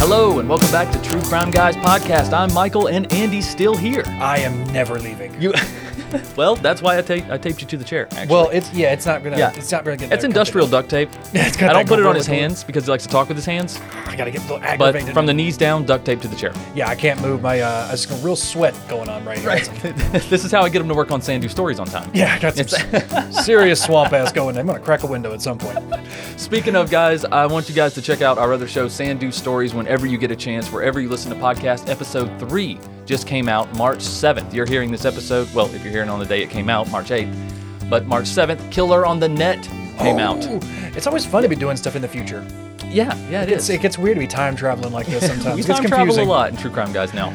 Hello and welcome back to True Crime Guys podcast. I'm Michael and Andy's still here. I am never leaving. You, well, that's why I, ta- I taped you to the chair. Actually. well, it's yeah, it's not gonna. Yeah. it's not really gonna. it's industrial duct tape. It's got I don't that put it on his hands because he likes to talk with his hands. I gotta get a little aggravated. But from the knees down, duct tape to the chair. yeah, I can't move my. Uh, I just got real sweat going on right here. Right. this is how I get him to work on Sandu stories on time. Yeah, I got some serious swamp ass going. I'm gonna crack a window at some point. Speaking of guys, I want you guys to check out our other show, Sandu Stories, whenever you get a chance, wherever you listen to podcasts. Episode three just came out March 7th. You're hearing this episode, well, if you're hearing on the day it came out, March 8th, but March 7th, Killer on the Net came out. It's always fun to be doing stuff in the future. Yeah, yeah, it It's, is. it gets weird to be time traveling like this sometimes. we it time travel a lot in True Crime Guys now.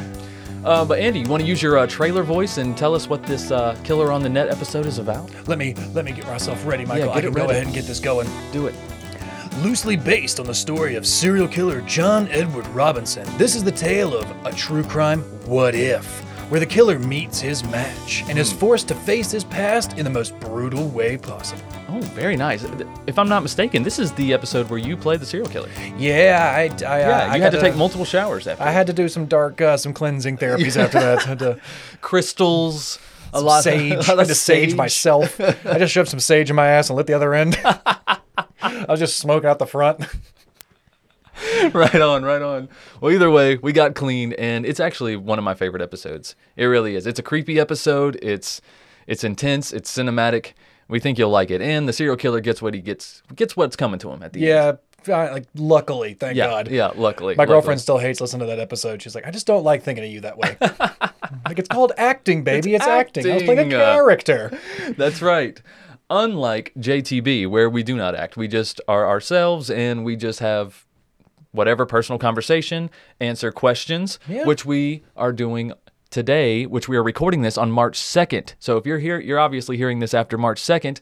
Uh, but Andy, you want to use your uh, trailer voice and tell us what this uh, Killer on the Net episode is about? Let me let me get myself ready, Michael. get I it can go ahead and get this going. Do it. Loosely based on the story of serial killer John Edward Robinson, this is the tale of a true crime what if, where the killer meets his match and is forced to face his past in the most brutal way possible. Oh, very nice. If I'm not mistaken, this is the episode where you play the serial killer. Yeah, I, I, Yeah, I, you I had to take multiple showers after. I had to do some dark, uh, some cleansing therapies after that. Had to crystals, a lot sage. a lot I of had to sage myself. I just shoved some sage in my ass and lit the other end. I was just smoking out the front. right on, right on. Well, either way, we got clean, and it's actually one of my favorite episodes. It really is. It's a creepy episode. It's it's intense. It's cinematic. We think you'll like it, and the serial killer gets what he gets gets what's coming to him at the end. Yeah, like luckily, thank Yeah, God. yeah. Luckily, My luckily. girlfriend still hates listening to that episode. She's like, I just don't like thinking of you that way. like it's called acting, baby. It's, acting. I was playing a uh, character. That's right. Unlike JTB, where we do not act, we just are ourselves, and we just have whatever personal conversation, answer questions, Yeah. which we are doing today, which we are recording this on March 2nd. So if you're here, you're obviously hearing this after March 2nd.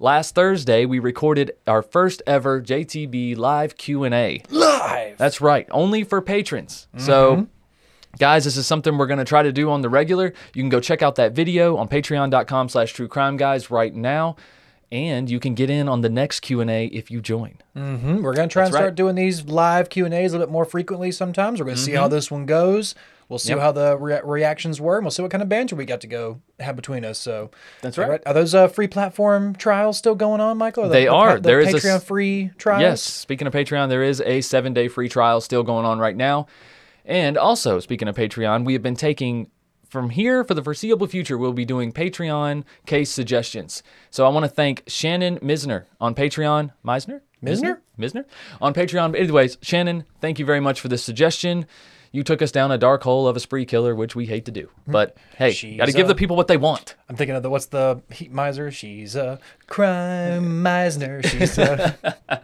Last Thursday, we recorded our first ever JTB live Q&A. Live. That's right, only for patrons. So, mm-hmm. Guys, this is something we're going to try to do on the regular. You can go check out that video on patreon.com slash true crime guys right now. And you can get in on the next Q&A if you join. Mhm. We're gonna try and start right. doing these live Q and A's a little bit more frequently. Sometimes we're gonna see Mm-hmm. how this one goes. We'll see Yep. how the rea- reactions were, and we'll see what kind of banter we got to go have between us. So That's right. Are those uh, free platform trials still going on, Michael? Are the- They the, are. pa- the There is a Patreon free trial. Yes, speaking of Patreon, there is a seven day free trial still going on right now. And also, speaking of Patreon, we have been taking from here for the foreseeable future, we'll be doing Patreon case suggestions. So I want to thank Shannon Misner on Patreon. Meisner? Misner? Misner? On Patreon. But anyways, Shannon, thank you very much for this suggestion. You took us down a dark hole of a spree killer, which we hate to do. But hey, She's, got to give the people what they want. I'm thinking of the what's the heat miser? She's a crime miser. She's a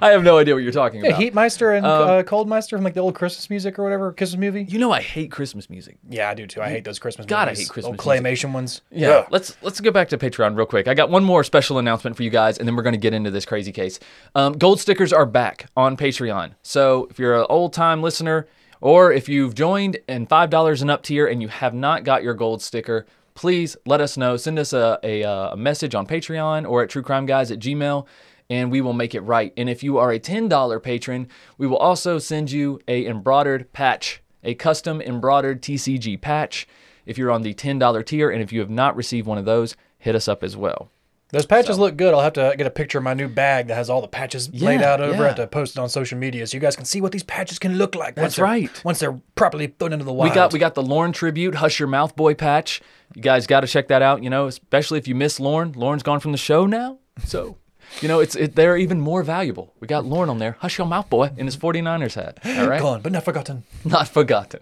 I have no idea what you're talking yeah, about. heat meister and Um, uh, cold meister from like the old Christmas music or whatever Christmas movie. you know I hate Christmas music. Yeah, I do too. I hate those Christmas God, I movies. hate Christmas Old music. claymation ones. Yeah, Ugh. let's let's go back to Patreon real quick. I got one more special announcement for you guys, and then we're going to get into this crazy case. Um, gold stickers are back on Patreon. So if you're an old time listener, or if you've joined in five dollars and up tier and you have not got your gold sticker, please let us know. Send us a, a, uh, a message on Patreon or at truecrimeguys at gmail, and we will make it right. And if you are a ten dollar patron, we will also send you a embroidered patch, a custom embroidered TCG patch if you're on the $10 tier. And if you have not received one of those, hit us up as well. Those patches look good. I'll have to get a picture of my new bag that has all the patches laid out over yeah. it to post it on social media so you guys can see what these patches can look like. once That's right. Once they're properly thrown into the wild. We got we got the Lorne tribute, Hush Your Mouth Boy patch. You guys got to check that out. You know, especially if you miss Lorne. Lorne's gone from the show now, so you know it's it, they're even more valuable. We got Lorne on there, Hush Your Mouth Boy, in his 49ers hat. All right, gone, but not forgotten. not forgotten.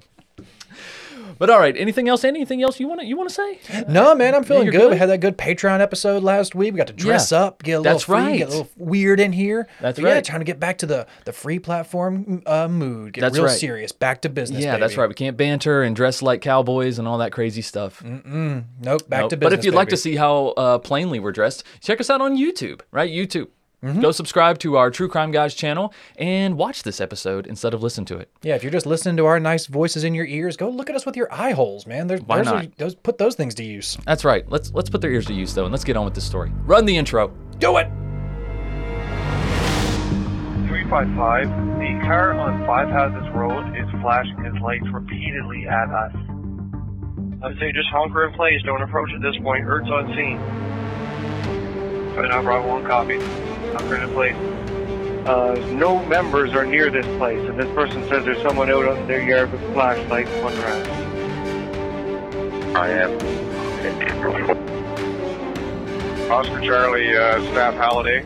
But all right, anything else? Anything else you want to you want to say? No, man, I'm feeling good. good? We had that good Patreon episode last week. We got to dress Yeah. up, get a little That's free, right. get a little weird in here. That's But Yeah, right. trying to get back to the the free platform uh, mood. Get That's real right. serious. Back to business. Yeah, that's right. We can't banter and dress like cowboys and all that crazy stuff. Nope, back Nope. to business. But if you'd like to see how uh, plainly we're dressed, check us out on YouTube, right? YouTube. Mm-hmm. Go subscribe to our True Crime Guys channel and watch this episode instead of listen to it. Yeah, if you're just listening to our nice voices in your ears, go look at us with your eye holes, man. There's, Why those not? Are, those put those things to use. That's right. Let's let's put their ears to use though, and let's get on with this story. Run the intro. Do it. Three five five. The car on Five Houses Road is flashing his lights repeatedly at us. I'd say just honker in place. Don't approach at this point. Ertz on scene. Right now, Bravo 1 copy. Honker in place. Uh, no members are near this place, and this person says there's someone out on their yard with flashlights on grass. I am. Oscar Charlie, uh, Staff Halliday.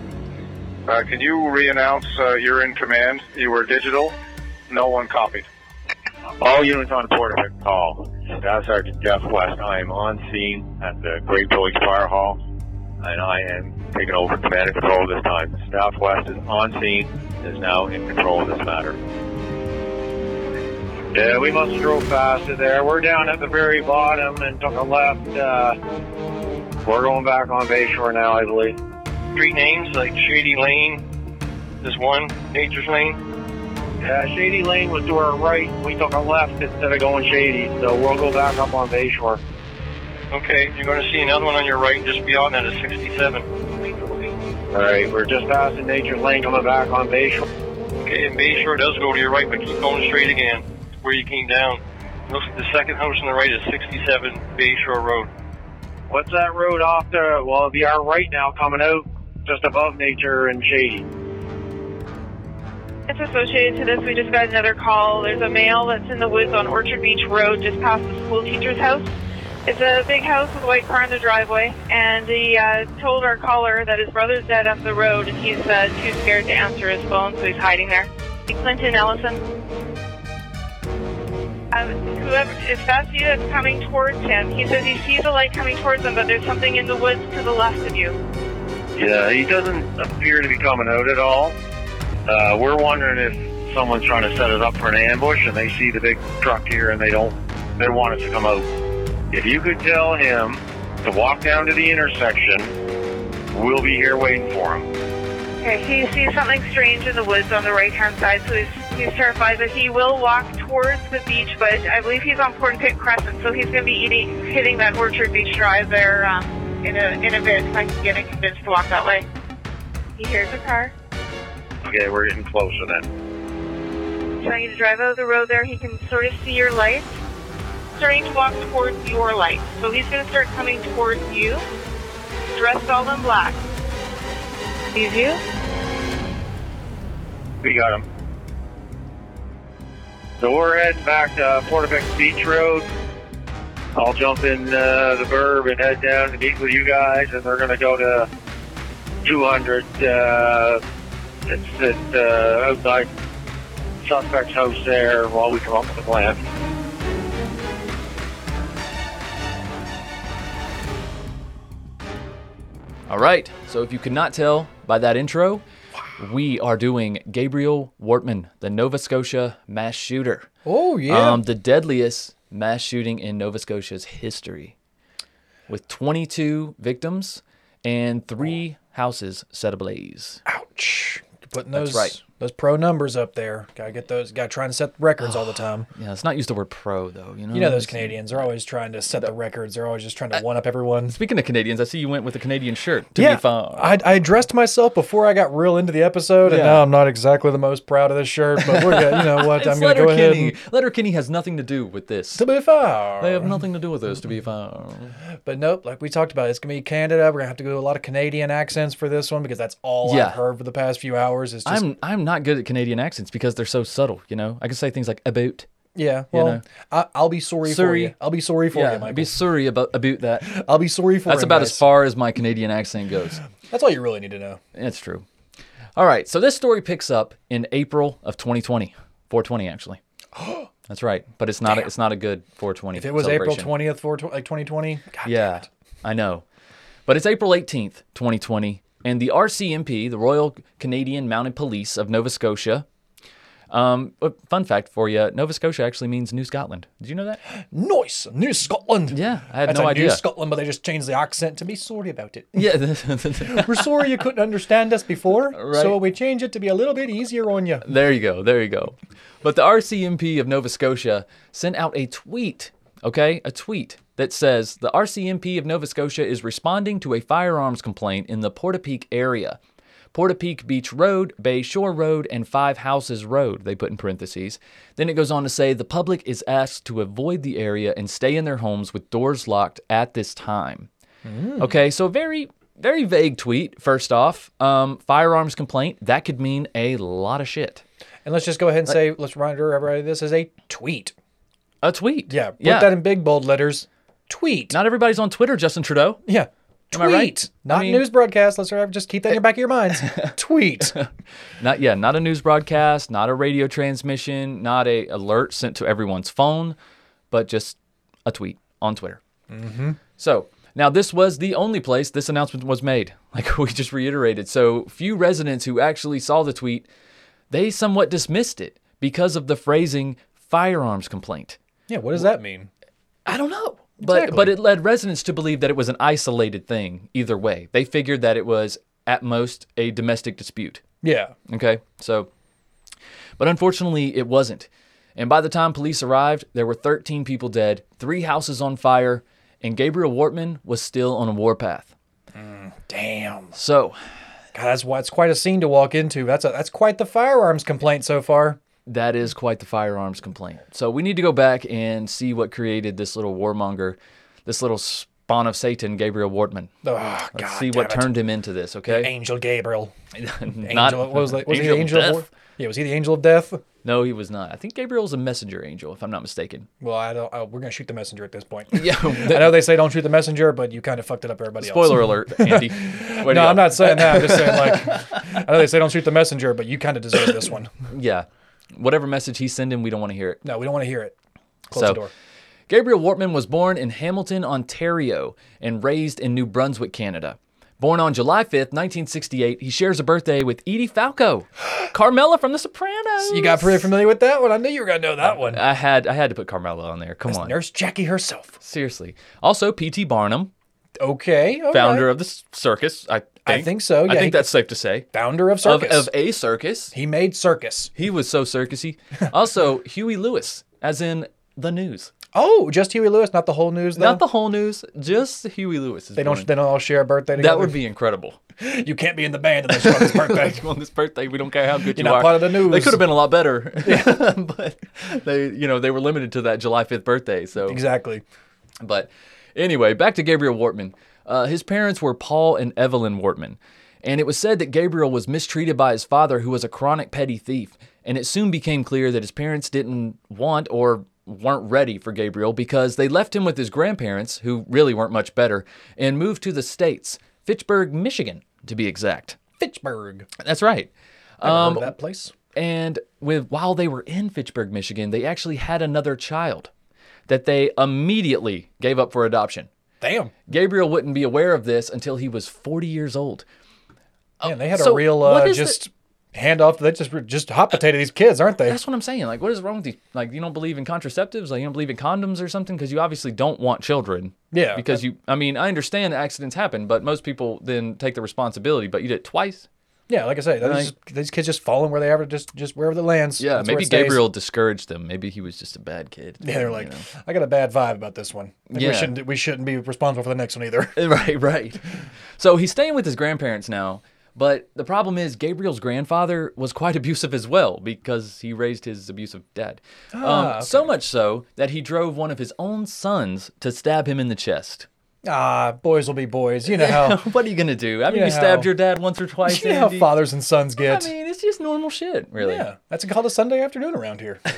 Uh, can you re-announce uh, you're in command? You were digital. No one copied. All units on Portapique call. Staff Sergeant Jeff West. I am on scene at the Great Village Fire Hall, and I am taking over command and control this time. Staff West is on scene, and is now in control of this matter. Yeah, we must have drove faster there. We're down at the very bottom and took a left. Uh, we're going back on Bayshore now, I believe. Street names like Shady Lane. This one, Nature's Lane. Yeah, Shady Lane was to our right. We took a left instead of going Shady, so we'll go back up on Bayshore. Okay, you're going to see another one on your right just beyond that is 67. All right, we're just passing Nature Lane coming back on Bayshore. Okay, and Bayshore does go to your right, but keep going straight again where you came down. Looks like the second house on the right is 67 Bayshore Road. What's that road off the? Well, it'll be our right now coming out just above Nature and Shady. It's associated to this. We just got another call. There's a male that's in the woods on Orchard Beach Road, just past the school teacher's house. It's a big house with a white car in the driveway, and he uh, told our caller that his brother's dead up the road, and he's uh, too scared to answer his phone, so he's hiding there. Clinton Ellison. Um, whoever, if that's you that's coming towards him, he says he sees a light coming towards him, but there's something in the woods to the left of you. Yeah, he doesn't appear to be coming out at all. Uh, we're wondering if someone's trying to set it up for an ambush and they see the big truck here and they don't, they want us to come out. If you could tell him to walk down to the intersection, we'll be here waiting for him. Okay, he sees something strange in the woods on the right hand side, so he's, he's terrified, but he will walk towards the beach, but I believe he's on Port Pitt Crescent, so he's going to be eating, hitting that Orchard Beach Drive there um, in a in a bit, if I can get him convinced to walk that way. He hears a car. Okay, we're getting closer then. Trying you to drive out of the road there, he can sort of see your lights. Starting to walk towards your light. So he's going to start coming towards you, dressed all in black. Sees you? We got him. So we're heading back to Portapique Beach Road. I'll jump in uh, the burb and head down to meet with you guys, and we're going to go to 200. Uh, it's at uh, outside suspect's house there while we come up with a plan. All right. So if you could not tell by that intro, we are doing Gabriel Wortman, the Nova Scotia mass shooter. Oh yeah. Um, the deadliest mass shooting in Nova Scotia's history, with 22 victims and three houses set ablaze. Ouch. Putting That's those right. Those pro numbers up there. Gotta get those. Gotta try and set records all the time. Yeah, let's not use the word pro though. You know, You know those It's- Canadians are always trying to set the records. They're always just trying to one up everyone. Speaking of Canadians, I see you went with a Canadian shirt. To be fun. I, I dressed myself before I got real into the episode, and Yeah. now I'm not exactly the most proud of this shirt. But we're gonna, you know what? I'm gonna go ahead. And, Letterkenny has nothing to do with this. to be fair, They have nothing to do with this. To be fair. but nope. Like we talked about, it's gonna be Canada. We're gonna have to do a lot of Canadian accents for this one because that's all Yeah. I've heard for the past few hours. Is just I'm I'm not good at Canadian accents because they're so subtle. You know, I can say things like about. yeah. Well, know. I, I'll be sorry for Sorry. you. I'll be sorry for Yeah, you, Michael. be sorry about about that. I'll be sorry for That's him, about guys. as far as my Canadian accent goes. That's all you really need to know. It's true. All right, so this story picks up in April of 2020, 420 actually. That's right, but it's not a, it's not a good 420. If it was April twentieth, for like 2020, God Yeah, I know. But it's April 18th, 2020, and the RCMP, the Royal Canadian Mounted Police of Nova Scotia. Um, fun fact for you: Nova Scotia actually means New Scotland. Did you know that? Nice, New Scotland. Yeah, I had That's no idea. New Scotland, but they just changed the accent to be sorry about it. Yeah, We're sorry you couldn't understand us before, Right. so we changed it to be a little bit easier on you. There you go. There you go. But the RCMP of Nova Scotia sent out a tweet, okay? A tweet that says the RCMP of Nova Scotia is responding to a firearms complaint in the Portapique area. Portapique Beach Road, Bay Shore Road, and Five Houses Road, they put in parentheses. Then it goes on to say the public is asked to avoid the area and stay in their homes with doors locked at this time. Okay, so very, very vague tweet, first off. Um, firearms complaint, that could mean a lot of shit. And let's just go ahead and say, let's remind everybody this is a tweet. A tweet. Yeah, put yeah. that in big bold letters. Tweet. Not everybody's on Twitter, Justin Trudeau. yeah. Am I Tweet. right? Not I mean- news broadcast. Let's just keep that in your back of your minds. Tweet. Not yeah, not a news broadcast, not a radio transmission, not a alert sent to everyone's phone, but just a tweet on Twitter. Mm-hmm. So now this was the only place this announcement was made, like we just reiterated. So few residents who actually saw the tweet, they somewhat dismissed it because of the phrasing "firearms complaint." Yeah, what does that mean? I don't know. But Exactly. but it led residents to believe that it was an isolated thing either way. They figured that it was at most a domestic dispute. Yeah. Okay, so, but unfortunately, it wasn't. And by the time police arrived, there were 13 people dead, three houses on fire, and Gabriel Wortman was still on a warpath. Mm, damn. So, God, that's why it's quite a scene to walk into. That's a that's quite the firearms complaint so far. That is quite the firearms complaint. So, we need to go back and see what created this little warmonger, this little spawn of Satan, Gabriel Wortman. Oh, Let's God see what it. turned him into this, okay? Angel Gabriel. Not, Angel, what was, that? was he the angel of death? war? Yeah, was he the angel of death? No, he was not. I think Gabriel Gabriel's a messenger angel, if I'm not mistaken. Well, I don't. Oh, we're gonna shoot the messenger at this point. Yeah. I know they say don't shoot the messenger, but you kind of fucked it up everybody Spoiler else. alert, Andy. No. I'm not saying that. I'm just saying like I know they say don't shoot the messenger, but you kind of deserve this one. Yeah. Whatever message he's sending, we don't want to hear it. No, we don't want to hear it. Close So- the door. Gabriel Wortman was born in Hamilton, Ontario, and raised in New Brunswick, Canada. Born on July 5th, 1968, he shares a birthday with Edie Falco, Carmela from The Sopranos. You got pretty familiar with that one. I knew you were gonna know that one. I had I had to put Carmela on there. Come on, Nurse Jackie herself. seriously. Also, P.T. Barnum, Okay. founder right. of the circus. I think. I think so. I think he- that's safe to say. founder of Of, circus. of a circus. he made circus. He was so circusy. Also, Huey Lewis, as in the news. Oh, just Huey Lewis, not the whole news. Though? Not the whole news, just Huey Lewis. They don't. They don't all share a birthday together. That would be incredible. You can't be in the band unless you're on his birthday. on this birthday, we don't care how good You're you not are. part of the news. They could have been a lot better, yeah. but they, you know, they were limited to that July 5th birthday. So, exactly. but anyway, back to Gabriel Wortman. Uh, his parents were Paul and Evelyn Wortman, and it was said that Gabriel was mistreated by his father, who was a chronic petty thief. And it soon became clear that his parents didn't want or weren't ready for Gabriel because they left him with his grandparents, who really weren't much better, and moved to the States, Fitchburg, Michigan, to be exact. Fitchburg. That's right. Um, that place. And with while they were in Fitchburg, Michigan, they actually had another child that they immediately gave up for adoption. Damn. Gabriel wouldn't be aware of this until he was 40 years old. Man, they had so a real uh, is the- just handoff. They just just hot potato these kids, aren't they? That's what I'm saying. Like, what is wrong with you? Like, you don't believe in contraceptives? Like, you don't believe in condoms or something? Because you obviously don't want children. Yeah. Because you, I mean, I understand accidents happen, but most people then take the responsibility. But you did it twice. Yeah, like I say, those, Like- these kids just falling where they ever just just wherever it lands. Yeah, maybe. Gabriel discouraged them. Maybe he was just a bad kid. Yeah, they're you like, know? I got a bad vibe about this one. Yeah. we shouldn't we shouldn't be responsible for the next one either. Right, right. So he's staying with his grandparents now, but the problem is Gabriel's grandfather was quite abusive as well because he raised his abusive dad. Ah, um, So much so that he drove one of his own sons to stab him in the chest. Ah, boys will be boys. You know how what are you gonna do? I mean, Yeah, you stabbed how- your dad once or twice. you know how Andy. fathers and sons get. I get. mean, it's just normal shit, really. yeah, that's called a Sunday afternoon around here.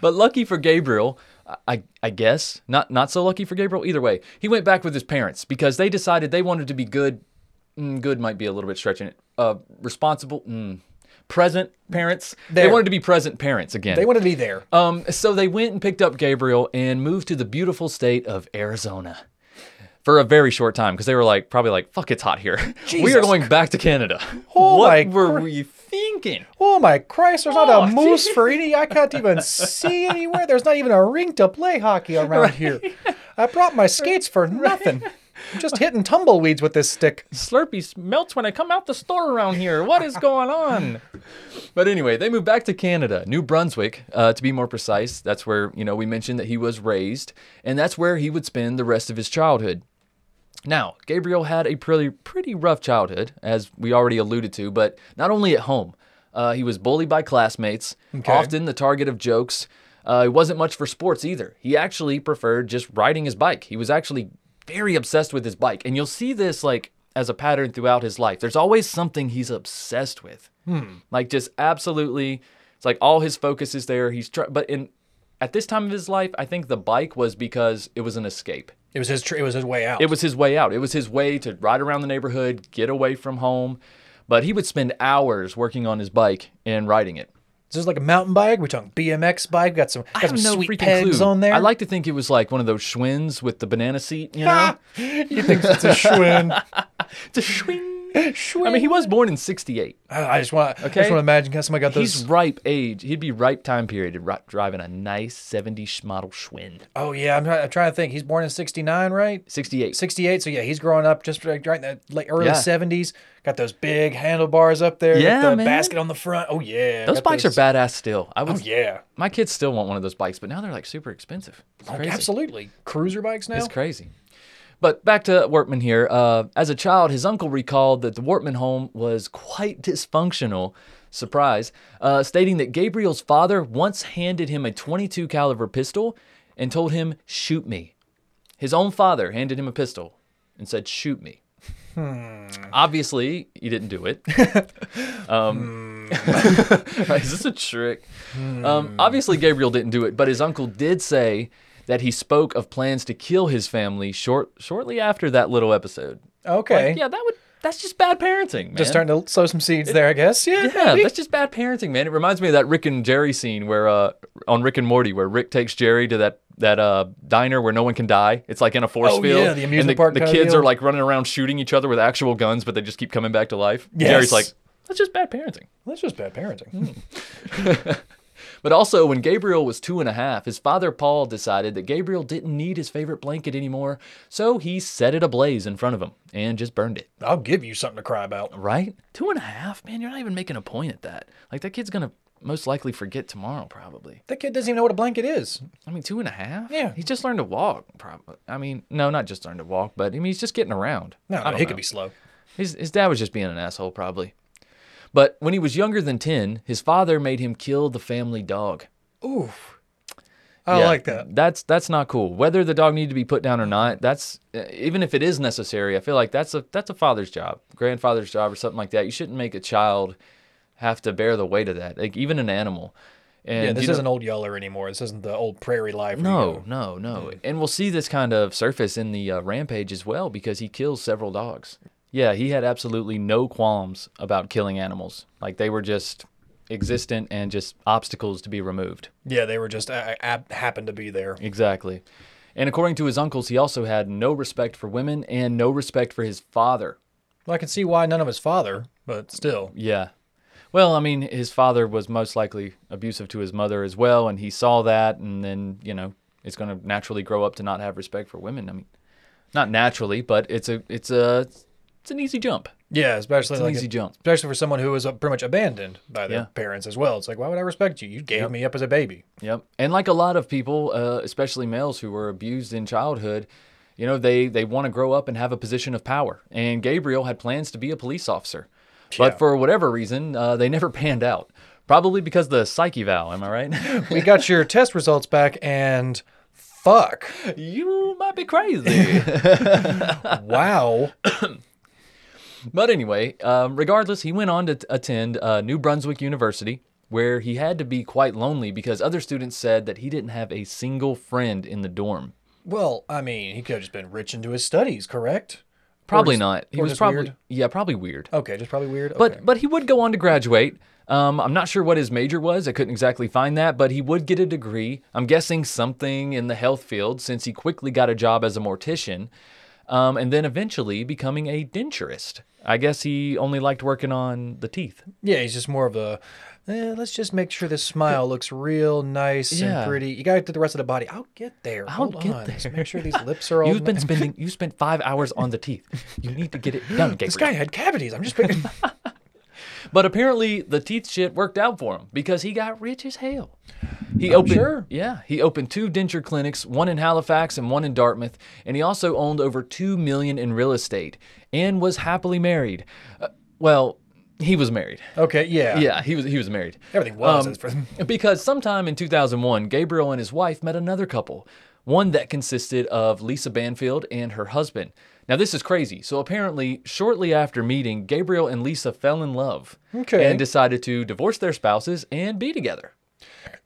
But lucky for Gabriel, I, I guess not not so lucky for Gabriel. Either way, he went back with his parents because they decided they wanted to be good. Mm, good might be a little bit stretching it. Uh, responsible, mm, present parents. They wanted to be present parents again. They wanted to be there. Um, so they went and picked up Gabriel and moved to the beautiful state of Arizona for a very short time because they were like, probably like, fuck, it's hot here. we are going back to Canada. Oh what were cr- we thinking? Oh my Christ! There's Oh, not a moose for any. I can't even see anywhere. There's not even a rink to play hockey around here. I brought my skates for nothing. I'm just hitting tumbleweeds with this stick. Slurpee melts when I come out the store around here. What is going on? But anyway, they moved back to Canada, New Brunswick, uh, to be more precise. That's where you know we mentioned that he was raised, and that's where he would spend the rest of his childhood. Now, Gabriel had a pretty pretty rough childhood, as we already alluded to, but not only at home. Uh, he was bullied by classmates, often the target of jokes. Uh, he wasn't much for sports either. He actually preferred just riding his bike. He was actually very obsessed with his bike, and you'll see this like as a pattern throughout his life. There's always something he's obsessed with, hmm. like just absolutely. It's like all his focus is there. He's try- but in at this time of his life, I think the bike was because it was an escape. It was his. Tr- it was his way out. It was his way out. It was his way to ride around the neighborhood, get away from home. But he would spend hours working on his bike and riding it. Is this like a mountain bike? We're talking BMX bike? Got some. Got some sweet pegs on there. I like to think it was like one of those Schwinn's with the banana seat, you know? You think it's a Schwinn? it's a Schwinn. I mean, he was born in 68. I I just want. I Okay. just want to imagine how somebody got those. He's ripe age. He'd be ripe time period to ri- driving a nice 70s model Schwinn. oh yeah, I'm, I'm trying to think. He's born in '69, right? 68. 68. So yeah, he's growing up just right, in the late early Yeah. 70s. Got those big handlebars up there. Yeah, the man. basket on the front. Oh yeah. Those bikes those- are badass still. I Oh was, yeah. My kids still want one of those bikes, but now they're like super expensive. It's oh, crazy. Absolutely. Cruiser bikes now. It's crazy. But back to Wortman here. Uh, as a child, his uncle recalled that the Wortman home was quite dysfunctional. Surprise, uh, stating that Gabriel's father once handed him a 22 caliber pistol and told him, "Shoot me." His own father handed him a pistol and said, "Shoot me." Obviously, he didn't do it. um, right, is this a trick? Um, obviously, Gabriel didn't do it, but his uncle did say that he spoke of plans to kill his family short shortly after that little episode. Okay. Like, yeah, that would that's just bad parenting, man. Just starting to sow some seeds there, I guess. Yeah. yeah, maybe. that's just bad parenting, man. It reminds me of that Rick and Jerry scene where uh on Rick and Morty where Rick takes Jerry to that that uh diner where no one can die. It's like in a force Oh, field. yeah, the amusement and the, park the kids deal. are like running around shooting each other with actual guns, but they just keep coming back to life. Yes. Jerry's like, that's just bad parenting. That's just bad parenting. Hmm. But also, when Gabriel was two and a half, his father Paul decided that Gabriel didn't need his favorite blanket anymore, so he set it ablaze in front of him and just burned it. I'll give you something to cry about. Right? Two and a half? Man, you're not even making a point at that. Like, that kid's gonna most likely forget tomorrow, probably. That kid doesn't even know what a blanket is. I mean, two and a half? Yeah. He's just learned to walk, probably. I mean, no, not just learned to walk, but I mean, he's just getting around. No, I no he know. could be slow. His, his dad was just being an asshole, probably. But when he was younger than 10, his father made him kill the family dog. Oof. I Yeah, like that. That's that's not cool. Whether the dog needed to be put down or not, that's uh, even if it is necessary. I feel like that's a that's a father's job, grandfather's job, or something like that. You shouldn't make a child have to bear the weight of that. Like even an animal. And Yeah, this isn't old Yeller anymore. This isn't the old prairie life. where you no, no, no. And we'll see this kind of surface in the uh, rampage as well because he kills several dogs. Yeah, he had absolutely no qualms about killing animals. Like they were just existent and just obstacles to be removed. Yeah, they were just uh, uh, happened to be there. Exactly. And according to his uncles, he also had no respect for women and no respect for his father. Well, I can see why none of his father, but still. Yeah. Well, I mean, his father was most likely abusive to his mother as well, and he saw that, and then, you know, it's going to naturally grow up to not have respect for women. I mean, not naturally, but it's a, it's a, it's an easy jump. Yeah, especially It's an like easy it- jump. especially for someone who was uh, pretty much abandoned by their Yeah. parents as well. It's like, why would I respect you? You gave me up as a baby. Yep. And like a lot of people, uh, especially males who were abused in childhood, you know, they they want to grow up and have a position of power. And Gabriel had plans to be a police officer, but for whatever reason, uh, they never panned out. Probably because the psyche vow. Am I right? We got your test results back, and fuck, you might be crazy. wow. But anyway, um, regardless, he went on to attend uh, New Brunswick University, where he had to be quite lonely because other students said that he didn't have a single friend in the dorm. Well, I mean, he could have just been rich into his studies, correct? Probably just- not. He was probably weird? yeah, probably weird. Okay, just probably weird. But but he would go on to graduate. Um, I'm not sure what his major was. I couldn't exactly find that, but he would get a degree. I'm guessing something in the health field, since he quickly got a job as a mortician, um, and then eventually becoming a denturist. I guess he only liked working on the teeth. yeah, he's just more of a. Eh, let's just make sure this smile looks real nice Yeah. and pretty. You got to do the rest of the body. I'll get there. I'll Hold get on. Just there. make sure these lips are all. You've been spending you spent five hours on the teeth. You need to get it done, Gabriel. This guy had cavities. I'm just picking. But apparently the teeth shit worked out for him because he got rich as hell. He opened, sure. yeah, he opened two denture clinics, one in Halifax and one in Dartmouth, and he also owned over two million in real estate and was happily married. Uh, well, he was married. Okay, yeah. Yeah, he was he was married. Everything was. Um, because sometime in 2001, Gabriel and his wife met another couple, one that consisted of Lisa Banfield and her husband. Now, this is crazy. So, apparently, shortly after meeting, Gabriel and Lisa fell in love Okay. and decided to divorce their spouses and be together.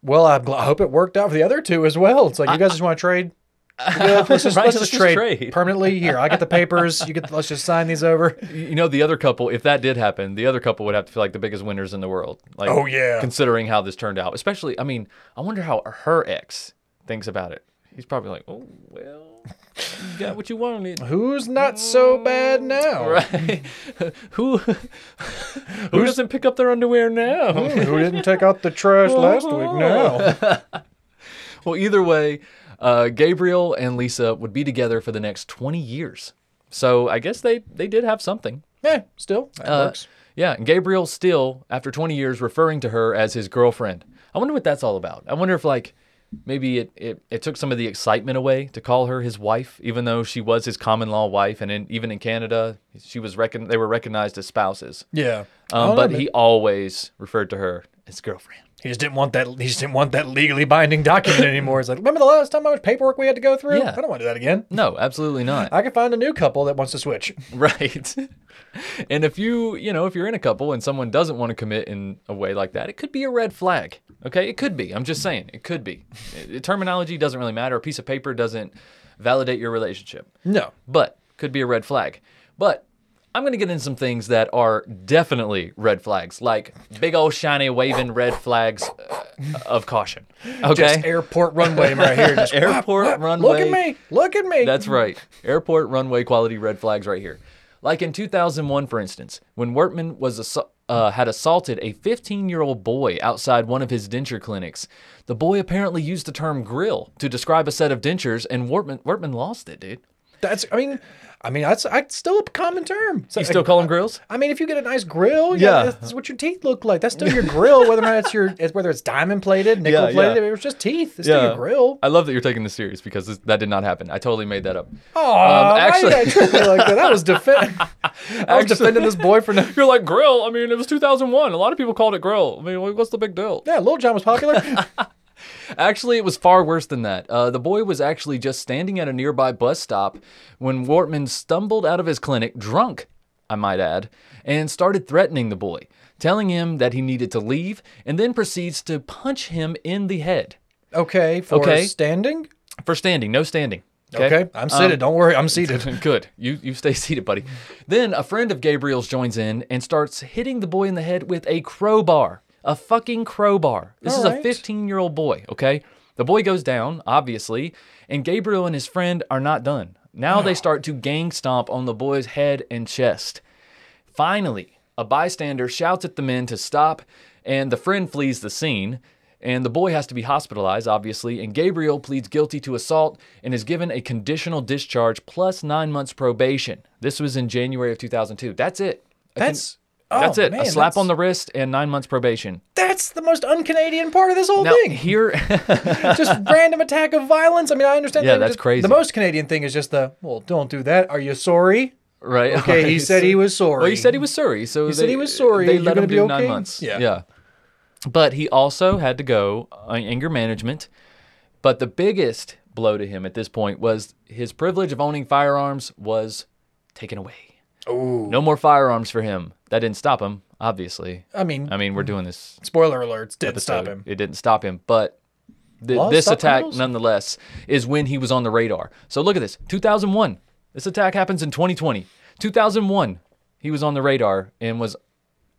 Well, I'm I hope it worked out for the other two as well. It's like you guys just want to trade. Yeah, let's just, Right, let's let's just just trade, trade. permanently. Here, I get the papers. You get. Let's just sign these over. You know, the other couple, if that did happen, the other couple would have to feel like the biggest winners in the world. Like, Oh, yeah. Considering how this turned out. Especially, I mean, I wonder how her ex thinks about it. He's probably like, oh, well, you got what you wanted. Who's not so bad now? Right? who who doesn't pick up their underwear now? Who didn't take out the trash last week? Now. well, either way, uh, Gabriel and Lisa would be together for the next 20 years. So I guess they they did have something. Yeah, still that Uh, works. Yeah, and Gabriel still, after 20 years, referring to her as his girlfriend. I wonder what that's all about. I wonder if like maybe it, it, it took some of the excitement away to call her his wife, even though she was his common law wife, and in, even in Canada, she was recon- they were recognized as spouses. Yeah. Um, but know, he always referred to her as girlfriend. He just didn't want that. He just didn't want that legally binding document anymore. It's like, remember the last time how much paperwork we had to go through? Yeah. I don't want to do that again. No, absolutely not. I can find a new couple that wants to switch. right. and if you, you know, if you're in a couple and someone doesn't want to commit in a way like that, it could be a red flag. Okay? It could be. I'm just saying, it could be. Uh, Terminology doesn't really matter. A piece of paper doesn't validate your relationship. No. But could be a red flag. But I'm going to get into some things that are definitely red flags, like big old shiny waving red flags uh, of caution. Okay? Just airport runway right here. Just Airport runway. Look at me. Look at me. That's right. Airport runway quality red flags right here. Like in 2001, for instance, when Wortman was uh, had assaulted a 15-year-old boy outside one of his denture clinics. The boy apparently used the term "grill" to describe a set of dentures, and Wortman Wortman lost it, dude. That's. I mean. I mean, that's I, still a common term. So, You still call them grills? I mean, if you get a nice grill, yeah, Yeah. that's what your teeth look like. That's still your grill, whether or not it's your whether it's diamond plated, nickel Yeah, plated. yeah. It's just teeth. It's still your grill. I love that you're taking this serious because this, that did not happen. I totally made that up. Oh, why actually- I me like that? That was defend. I was Actually- defending this boy for no. You're like grill. I mean, it was 2001. A lot of people called it grill. I mean, what's the big deal? Yeah, Little John was popular. Actually, it was far worse than that. Uh, the boy was actually just standing at a nearby bus stop when Wortman stumbled out of his clinic, drunk, I might add, and started threatening the boy, telling him that he needed to leave, and then proceeds to punch him in the head Okay, for Okay. standing. for standing, no standing. Okay, I'm seated. Don't worry, I'm seated. Good. You you stay seated, buddy. Then a friend of Gabriel's joins in and starts hitting the boy in the head with a crowbar. A fucking crowbar. This is a 15 year old boy, okay? The boy goes down, obviously, and Gabriel and his friend are not done. Now they start to gang stomp on the boy's head and chest. Finally, a bystander shouts at the men to stop, and the friend flees the scene. And the boy has to be hospitalized, obviously, and Gabriel pleads guilty to assault and is given a conditional discharge plus nine months probation. This was in January of 2002. That's it. A con- That's that's oh, it. Man, a slap that's, on the wrist and nine months probation. That's the most un-Canadian part of this whole Now thing. here, just random attack of violence. I mean, I understand. Yeah, that, that's just- crazy. The most Canadian thing is just the well, don't do that. Are you sorry? right? Okay, he said he was sorry. Well, he said he was sorry. So He they, said he was sorry. They You're let him be do nine months. Yeah. yeah. But he also had to go on anger management. But the biggest blow to him at this point was his privilege of owning firearms was taken away. Oh, No more firearms for him. That didn't stop him, obviously. I mean, I mean, we're doing this spoiler alerts didn't episode. stop him. It didn't stop him, but th- this attack, criminals? nonetheless, is when he was on the radar. So look at this: 2001. This attack happens in 2020. 2001, he was on the radar and was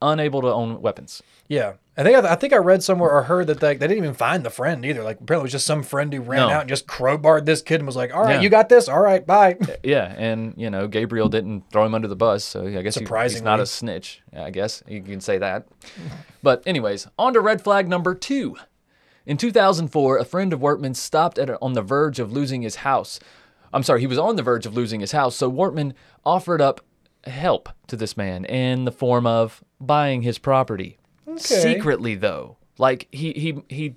unable to own weapons. Yeah, I think I, I think I read somewhere or heard that they, they didn't even find the friend either. Like apparently it was just some friend who ran No. out and just crowbarred this kid and was like, "All right, Yeah. you got this. All right, bye." Yeah, and you know Gabriel didn't throw him under the bus, so I guess he- he's not a snitch. I guess you can say that. but anyways, on to red flag number two. In 2004, a friend of Wortman stopped at a, on the verge of losing his house. I'm sorry, he was on the verge of losing his house, so Wortman offered up help to this man in the form of buying his property. Secretly, though, like he he he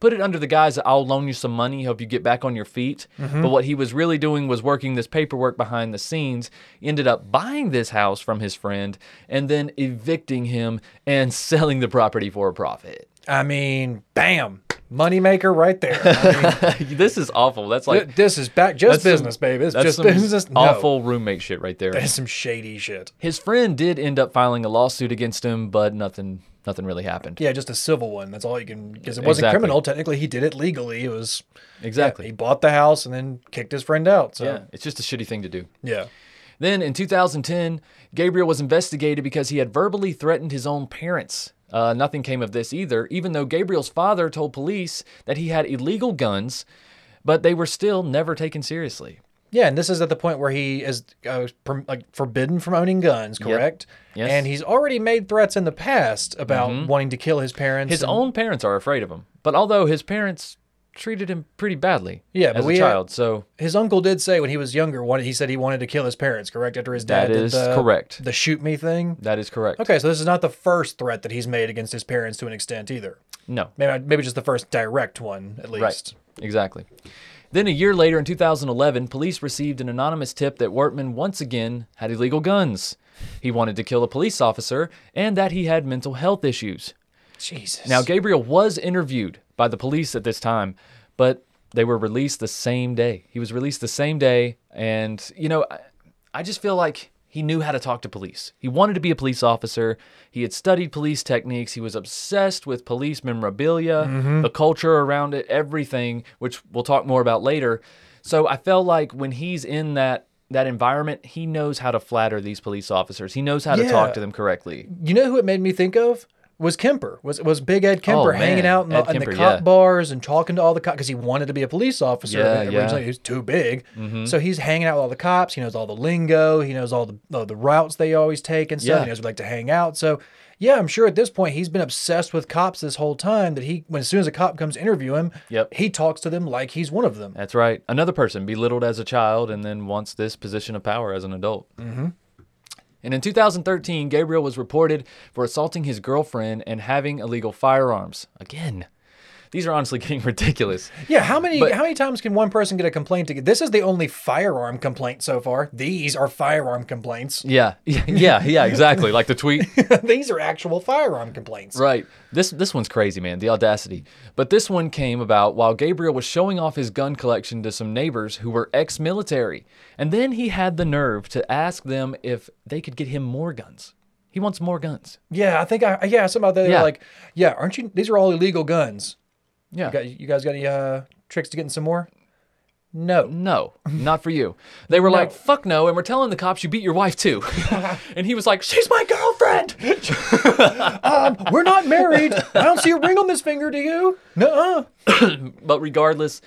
put it under the guise that I'll loan you some money, help you get back on your feet. Mm-hmm. But what he was really doing was working this paperwork behind the scenes. Ended up buying this house from his friend and then evicting him and selling the property for a profit. I mean, bam, moneymaker right there. I mean, this is awful. That's like this is back just that's some- business, baby. It's that's just some business. No, Awful roommate shit right there. That is some shady shit. His friend did end up filing a lawsuit against him, but nothing nothing really happened. Yeah, just a civil one. That's all you can because it wasn't Exactly. criminal. Technically, he did it legally. It was Exactly. He bought the house and then kicked his friend out. So Yeah, yeah, it's just a shitty thing to do. Yeah. Then in 2010, Gabriel was investigated because he had verbally threatened his own parents. Uh, nothing came of this either, even though Gabriel's father told police that he had illegal guns, but they were still never taken seriously. Yeah. And this is at the point where he is uh, per, like forbidden from owning guns, correct? Yes. And he's already made threats in the past about wanting to kill his parents. His and- own parents are afraid of him, but although his parents treated him pretty badly Yeah, as a uh, child, so His uncle did say when he was younger, he said he wanted to kill his parents, correct? After his dad That did the, correct. the shoot me thing. that is correct. Okay, so this is not the first threat that he's made against his parents to an extent either. No, Maybe maybe just the first direct one at least. Right. Exactly. Then a year later in 2011, police received an anonymous tip that Wortman once again had illegal guns. He wanted to kill a police officer and that he had mental health issues. Jesus. Now, Gabriel was interviewed by the police at this time, but they were released the same day. He was released the same day. And, you know, I, I just feel like he knew how to talk to police. He wanted to be a police officer. He had studied police techniques. He was obsessed with police memorabilia, mm-hmm. the culture around it, everything, which we'll talk more about later. So I felt like when he's in that that environment, he knows how to flatter these police officers. He knows how to talk to them correctly. you know who it made me think of? Was Kemper. Was was Big Ed Kemper Oh, hanging out in the, Ed in the cop yeah. bars and talking to all the cops because he wanted to be a police officer. Yeah, originally. yeah. Mm-hmm. He was too big. So he's hanging out with all the cops. He knows all the lingo. He knows all the the routes they always take and stuff. Yeah. He knows they like to hang out. So yeah, I'm sure at this point he's been obsessed with cops this whole time that he when as soon as a cop comes to interview him, Yep. he talks to them like he's one of them. That's right. Another person belittled as a child and then wants this position of power as an adult. Mm-hmm. And in 2013, Gabriel was reported for assaulting his girlfriend and having illegal firearms. Again, these are honestly getting ridiculous. Yeah, how many But- how many times can one person get a complaint to get this is the only firearm complaint so far. These are firearm complaints. Yeah, yeah, yeah, yeah, exactly. Like the tweet. These are actual firearm complaints. Right. This this one's crazy, man. The audacity. But this one came about while Gabriel was showing off his gun collection to some neighbors who were ex-military. And then he had the nerve to ask them if they could get him more guns. He wants more guns. Yeah, I think I yeah, something about that. They Yeah. like, yeah, aren't you? These are all illegal guns. Yeah. You, got, you guys got any uh, tricks to getting some more? No. No, not for you. They were like, fuck no, and we're telling the cops you beat your wife too. and he was like, she's my girlfriend. Um, we're not married. I don't see a ring on this finger. Do you? No. But regardless,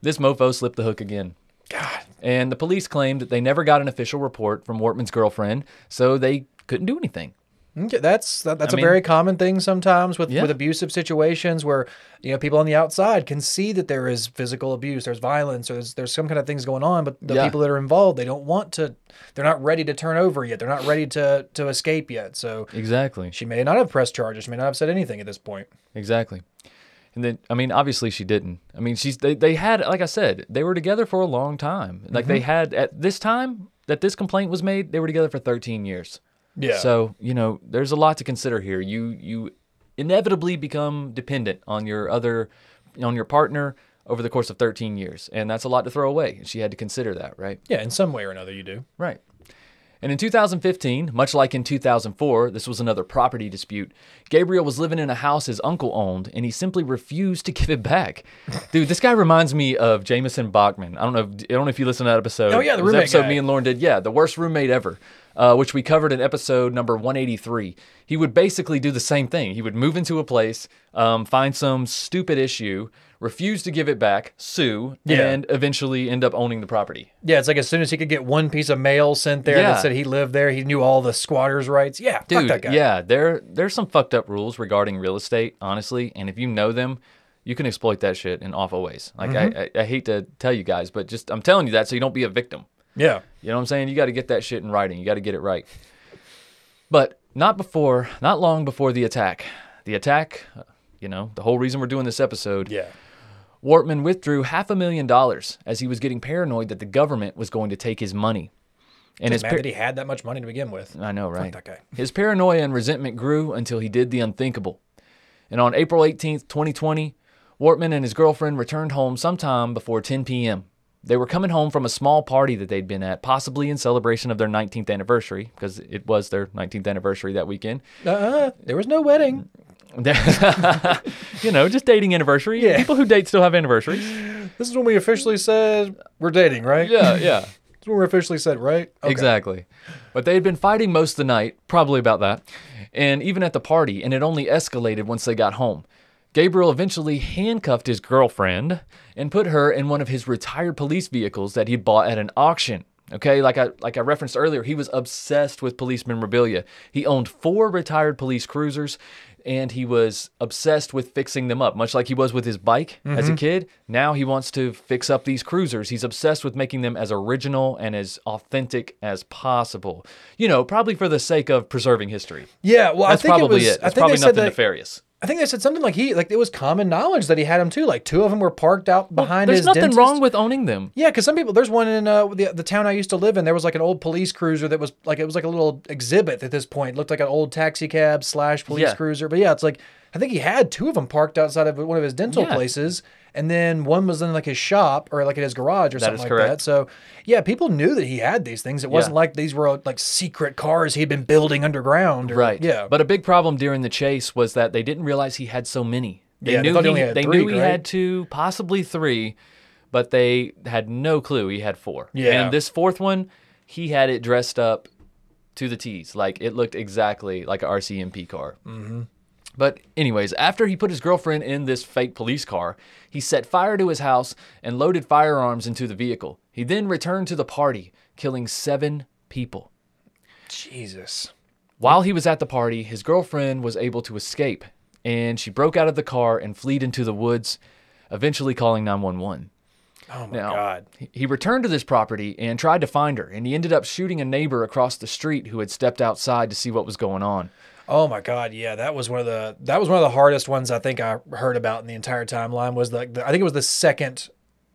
this mofo slipped the hook again. God. And the police claimed that they never got an official report from Wortman's girlfriend, so they couldn't do anything. Okay, that's that, that's I a mean- very common thing sometimes with, Yeah. with abusive situations where you know people on the outside can see that there is physical abuse, there's violence, or there's, there's some kind of things going on, but the Yeah. people that are involved they don't want to, they're not ready to turn over yet, they're not ready to to escape yet. So Exactly. she may not have pressed charges, she may not have said anything at this point. Exactly. And then, I mean, obviously she didn't. I mean, she's they, they had, like I said, they were together for a long time. Like they mm-hmm. had at this time that this complaint was made, they were together for 13 years. Yeah. So you know, there's a lot to consider here. You you inevitably become dependent on your other, on your partner over the course of 13 years, and that's a lot to throw away. She had to consider that, right? yeah, in some way or another you do. Right. And in 2015, much like in 2004, this was another property dispute. Gabriel was living in a house his uncle owned, and he simply refused to give it back. Dude, this guy reminds me of Jamison Bachman. I don't know. If, I don't know if you listened to that episode. Oh, yeah, the It was roommate episode guy. me and Lorne did. Yeah, the worst roommate ever, uh, which we covered in episode number 183. He would basically do the same thing. He would move into a place, um, find some stupid issue, refuse to give it back, sue, Yeah. and eventually end up owning the property. Yeah, it's like as soon as he could get one piece of mail sent there Yeah. that said he lived there, he knew all the squatters' rights. Yeah, Dude, that guy. yeah, there there's some fucked up rules regarding real estate, honestly, and if you know them, you can exploit that shit in awful ways. Like Mm-hmm. I, I, I hate to tell you guys, but just I'm telling you that so you don't be a victim. Yeah. You know what I'm saying? You got to get that shit in writing. You got to get it right. But not before, not long before the attack. The attack, you know, the whole reason we're doing this episode. Yeah. Wortman withdrew half a million dollars as he was getting paranoid that the government was going to take his money. And his Mad par- that he had that much money to begin with. I know, right? that guy. His paranoia and resentment grew until he did the unthinkable. And on April 18th, 2020, Wortman and his girlfriend returned home sometime before 10 p.m. They were coming home from a small party that they'd been at, possibly in celebration of their 19th anniversary, because it was their 19th anniversary that weekend. Uh, there was no wedding. you know, just dating anniversary. Yeah. People who date still have anniversaries. This is when we officially said we're dating, right? Yeah, yeah. This is when we officially said, right? Okay. Exactly. But they had been fighting most of the night, probably about that, and even at the party, and it only escalated once they got home. Gabriel eventually handcuffed his girlfriend and put her in one of his retired police vehicles that he bought at an auction. Okay, like I like I referenced earlier, he was obsessed with police memorabilia. He owned four retired police cruisers and he was obsessed with fixing them up, much like he was with his bike as a mm-hmm. kid. Now he wants to fix up these cruisers. He's obsessed with making them as original and as authentic as possible. You know, probably for the sake of preserving history. Yeah, well, That's I think probably it was. it. I think probably nothing that. nefarious. I think they said something like he like it was common knowledge that he had them too. Like two of them were parked out behind There's his. There's nothing dentist. wrong with owning them. Yeah, because some people, there's one in uh, the the town I used to live in. There was like an old police cruiser that was like it was like a little exhibit at this point. It looked like an old taxi cab slash police Yeah. cruiser. But yeah, it's like I think he had two of them parked outside of one of his dental Yeah. places, and then one was in like his shop or like in his garage or That something like correct. that. So yeah, people knew that he had these things. It wasn't Yeah. like these were like secret cars he'd been building underground. Or, Right. Yeah. But a big problem during the chase was that they didn't realize he had so many. They Yeah, they knew thought he had they three, knew he right? had two, possibly three, but they had no clue he had four. Yeah. And this fourth one, he had it dressed up to the T's. Like it looked exactly like a RCMP car. Mm-hmm. But anyways, after he put his girlfriend in this fake police car, he set fire to his house and loaded firearms into the vehicle. He then returned to the party, killing seven people. Jesus. While he was at the party, his girlfriend was able to escape, and she broke out of the car and fled into the woods, eventually calling 911. Oh my Now, God. he- he returned to this property and tried to find her, and he ended up shooting a neighbor across the street who had stepped outside to see what was going on. Oh my God, yeah, that was one of the that was one of the hardest ones I think I heard about in the entire timeline. Was the, the I think it was the second,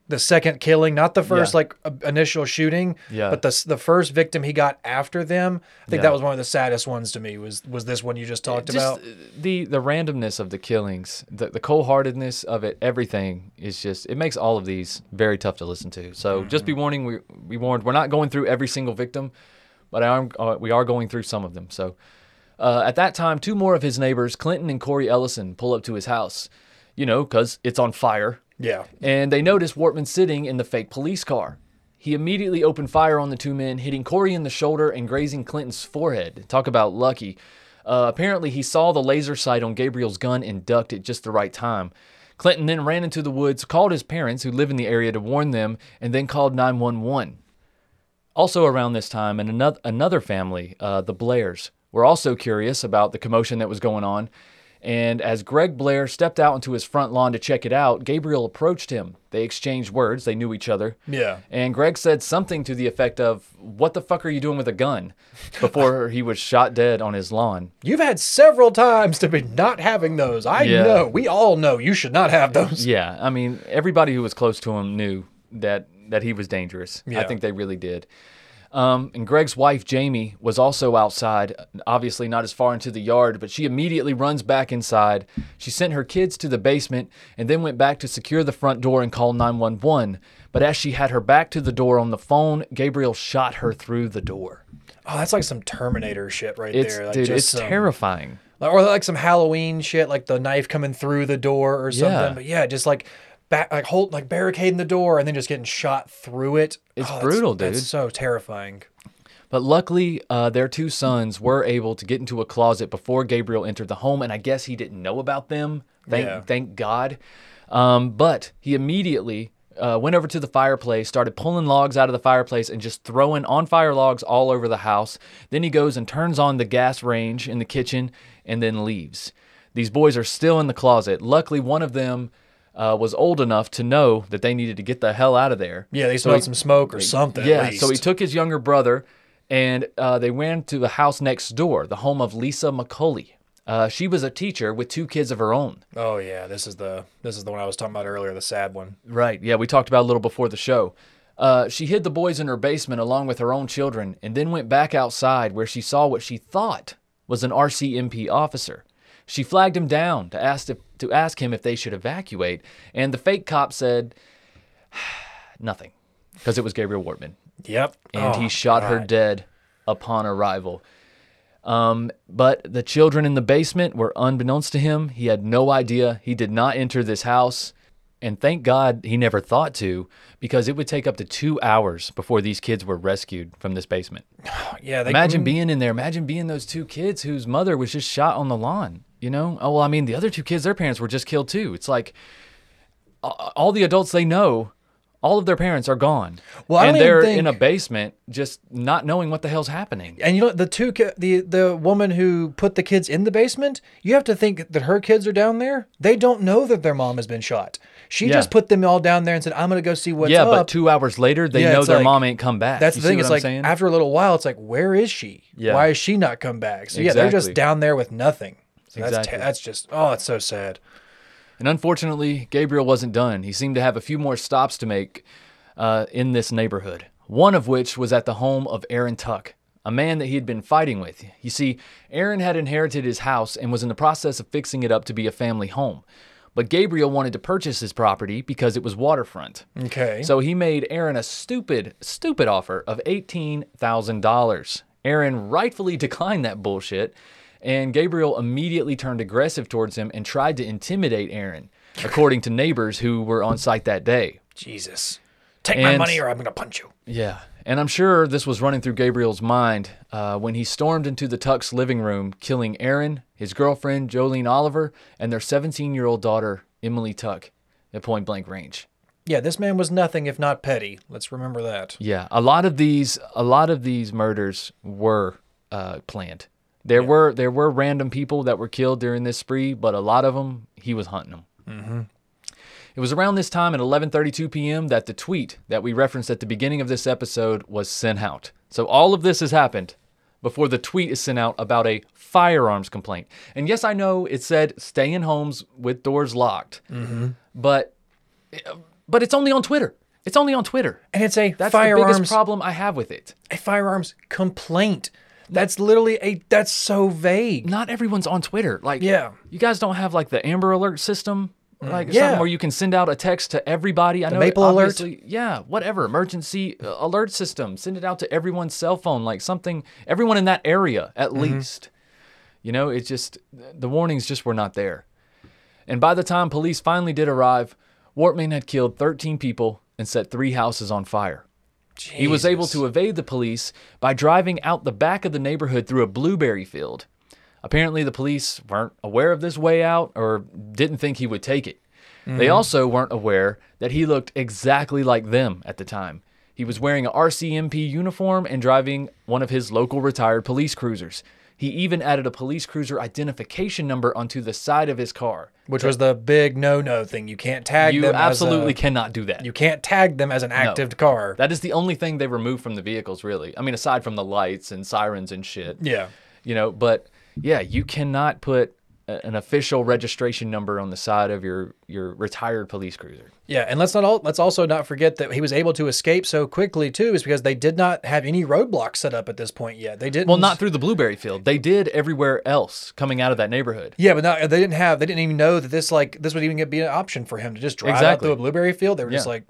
the second killing, not the first Yeah. like uh, initial shooting, Yeah. but the the first victim he got after them. I think Yeah. that was one of the saddest ones to me. Was was this one you just talked Just about? the the randomness of the killings, the the cold heartedness of it, everything is just it makes all of these very tough to listen to. So just be warning, we we warned, we're not going through every single victim, but I am, uh, we are going through some of them. So uh, at that time, two more of his neighbors, Clinton and Corey Ellison, pull up to his house, you know, because it's on fire, Yeah, and they notice Wortman sitting in the fake police car. He immediately opened fire on the two men, hitting Corey in the shoulder and grazing Clinton's forehead. Talk about lucky. Uh, apparently, he saw the laser sight on Gabriel's gun and ducked at just the right time. Clinton then ran into the woods, called his parents, who live in the area, to warn them, and then called 911. Also, around this time, and another, another family, uh, the Blairs, were also curious about the commotion that was going on. And as Greg Blair stepped out into his front lawn to check it out, Gabriel approached him. They exchanged words, they knew each other. yeah. And Greg said something to the effect of, What the fuck are you doing with a gun? before he was shot dead on his lawn. You've had several times to be not having those. I Yeah. know. We all know you should not have those. Yeah, I mean, everybody who was close to him knew that that he was dangerous. Yeah. I think they really did. Um, and Greg's wife, Jamie, was also outside, obviously not as far into the yard, but she immediately runs back inside. She sent her kids to the basement and then went back to secure the front door and call 911. But as she had her back to the door on the phone, Gabriel shot her through the door. Oh, that's like some Terminator shit right It's there. Like dude, just it's some- terrifying. or like some Halloween shit, like the knife coming through the door or something. Yeah. But yeah, just like back, like hold, like barricading the door and then just getting shot through it. It's that's- brutal, That's dude. so terrifying. But luckily, uh, their two sons were able to get into a closet before Gabriel entered the home, and I guess he didn't know about them. Thank, Yeah. thank God. Um, but he immediately uh, went over to the fireplace, started pulling logs out of the fireplace, and just throwing on fire logs all over the house. Then he goes and turns on the gas range in the kitchen, and then leaves. These boys are still in the closet. Luckily, one of them uh, was old enough to know that they needed to get the hell out of there. Yeah, they So smelled he- some smoke or something. yeah, so he took his younger brother and uh, they went to the house next door, the home of Lisa McCully. Uh, she was a teacher with two kids of her own. Oh yeah, this is the this is the one I was talking about earlier, the sad one. Right. Yeah, we talked about a little before the show. Uh, she hid the boys in her basement along with her own children and then went back outside where she saw what she thought was an RCMP officer. She flagged him down to ask, if, to ask him if they should evacuate, and the fake cop said nothing because it was Gabriel Wortman. Yep. And Oh, he shot her dead upon arrival. Um, but the children in the basement were unbeknownst to him. He had no idea. He did not enter this house. And thank God he never thought to, because it would take up to two hours before these kids were rescued from this basement. Yeah, they Imagine being in there. Imagine being those two kids whose mother was just shot on the lawn. You know? Oh, well, I mean, the other two kids, their parents were just killed too. It's like all the adults they know, all of their parents are gone. Well, and they're think- in a basement just not knowing what the hell's happening. And you know the two the the woman who put the kids in the basement, you have to think that her kids are down there. They don't know that their mom has been shot. She Yeah. just put them all down there and said, "I'm going to go see what's yeah, up." but two hours later, they Yeah, know their like- mom ain't come back. That's You the thing. what It's I'm like saying? after a little while, it's like, where is she? Yeah. Why is she not come back? So yeah, they're just down there with nothing. That's Exactly. te- that's just oh, it's so sad. And unfortunately, Gabriel wasn't done. He seemed to have a few more stops to make uh, in this neighborhood, one of which was at the home of Aaron Tuck, a man that he had been fighting with. You see, Aaron had inherited his house and was in the process of fixing it up to be a family home. But Gabriel wanted to purchase his property because it was waterfront. Okay. So he made Aaron a stupid, stupid offer of $18,000. Aaron rightfully declined that bullshit, and Gabriel immediately turned aggressive towards him and tried to intimidate Aaron, according to neighbors who were on site that day. Jesus, take my And- money or I'm going to punch you. Yeah, and I'm sure this was running through Gabriel's mind uh, when he stormed into the Tuck's living room, killing Aaron, his girlfriend Jolene Oliver, and their 17 year old daughter Emily Tuck at point blank range. Yeah, this man was nothing if not petty. Let's remember that. Yeah, a lot of these, a lot of these murders were uh, planned. There were there were random people that were killed during this spree, but a lot of them he was hunting them. Mm-hmm. It was around this time at 11:32 p.m. that the tweet that we referenced at the beginning of this episode was sent out. So all of this has happened before the tweet is sent out about a firearms complaint. And yes, I know it said stay in homes with doors locked, but but it's only on Twitter. It's only on Twitter. And it's a That's the biggest problem I have with it. a firearms complaint. That's literally a that's so vague. Not everyone's on Twitter. Like, Yeah. you guys don't have like the Amber Alert system, like Yeah. something where you can send out a text to everybody. I know Maple Alert? Yeah, whatever emergency uh, alert system. Send it out to everyone's cell phone, like something. Everyone in that area, at Mm-hmm. least. You know, it's just the warnings just were not there. And by the time police finally did arrive, Wortman had killed 13 people and set three houses on fire. He was able to evade the police by driving out the back of the neighborhood through a blueberry field. Apparently, the police weren't aware of this way out or didn't think he would take it. They mm-hmm. also weren't aware that he looked exactly like them at the time. He was wearing a RCMP uniform and driving one of his local retired police cruisers. He even added a police cruiser identification number onto the side of his car. Which was the big no-no thing. You can't tag You them. absolutely as a, cannot do that. You can't tag them as an active car. That is the only thing they removed from the vehicles, really. I mean, aside from the lights and sirens and shit. yeah. You know, but yeah, you cannot put an official registration number on the side of your your retired police cruiser. Yeah, and let's not all let's also not forget that he was able to escape so quickly too, is because they did not have any roadblocks set up at this point yet. They didn't. Well, not through the blueberry field. They did everywhere else coming out of that neighborhood. Yeah, but not, they didn't have. They didn't even know that this like this would even be an option for him to just drive out Exactly. through a blueberry field. They were just like,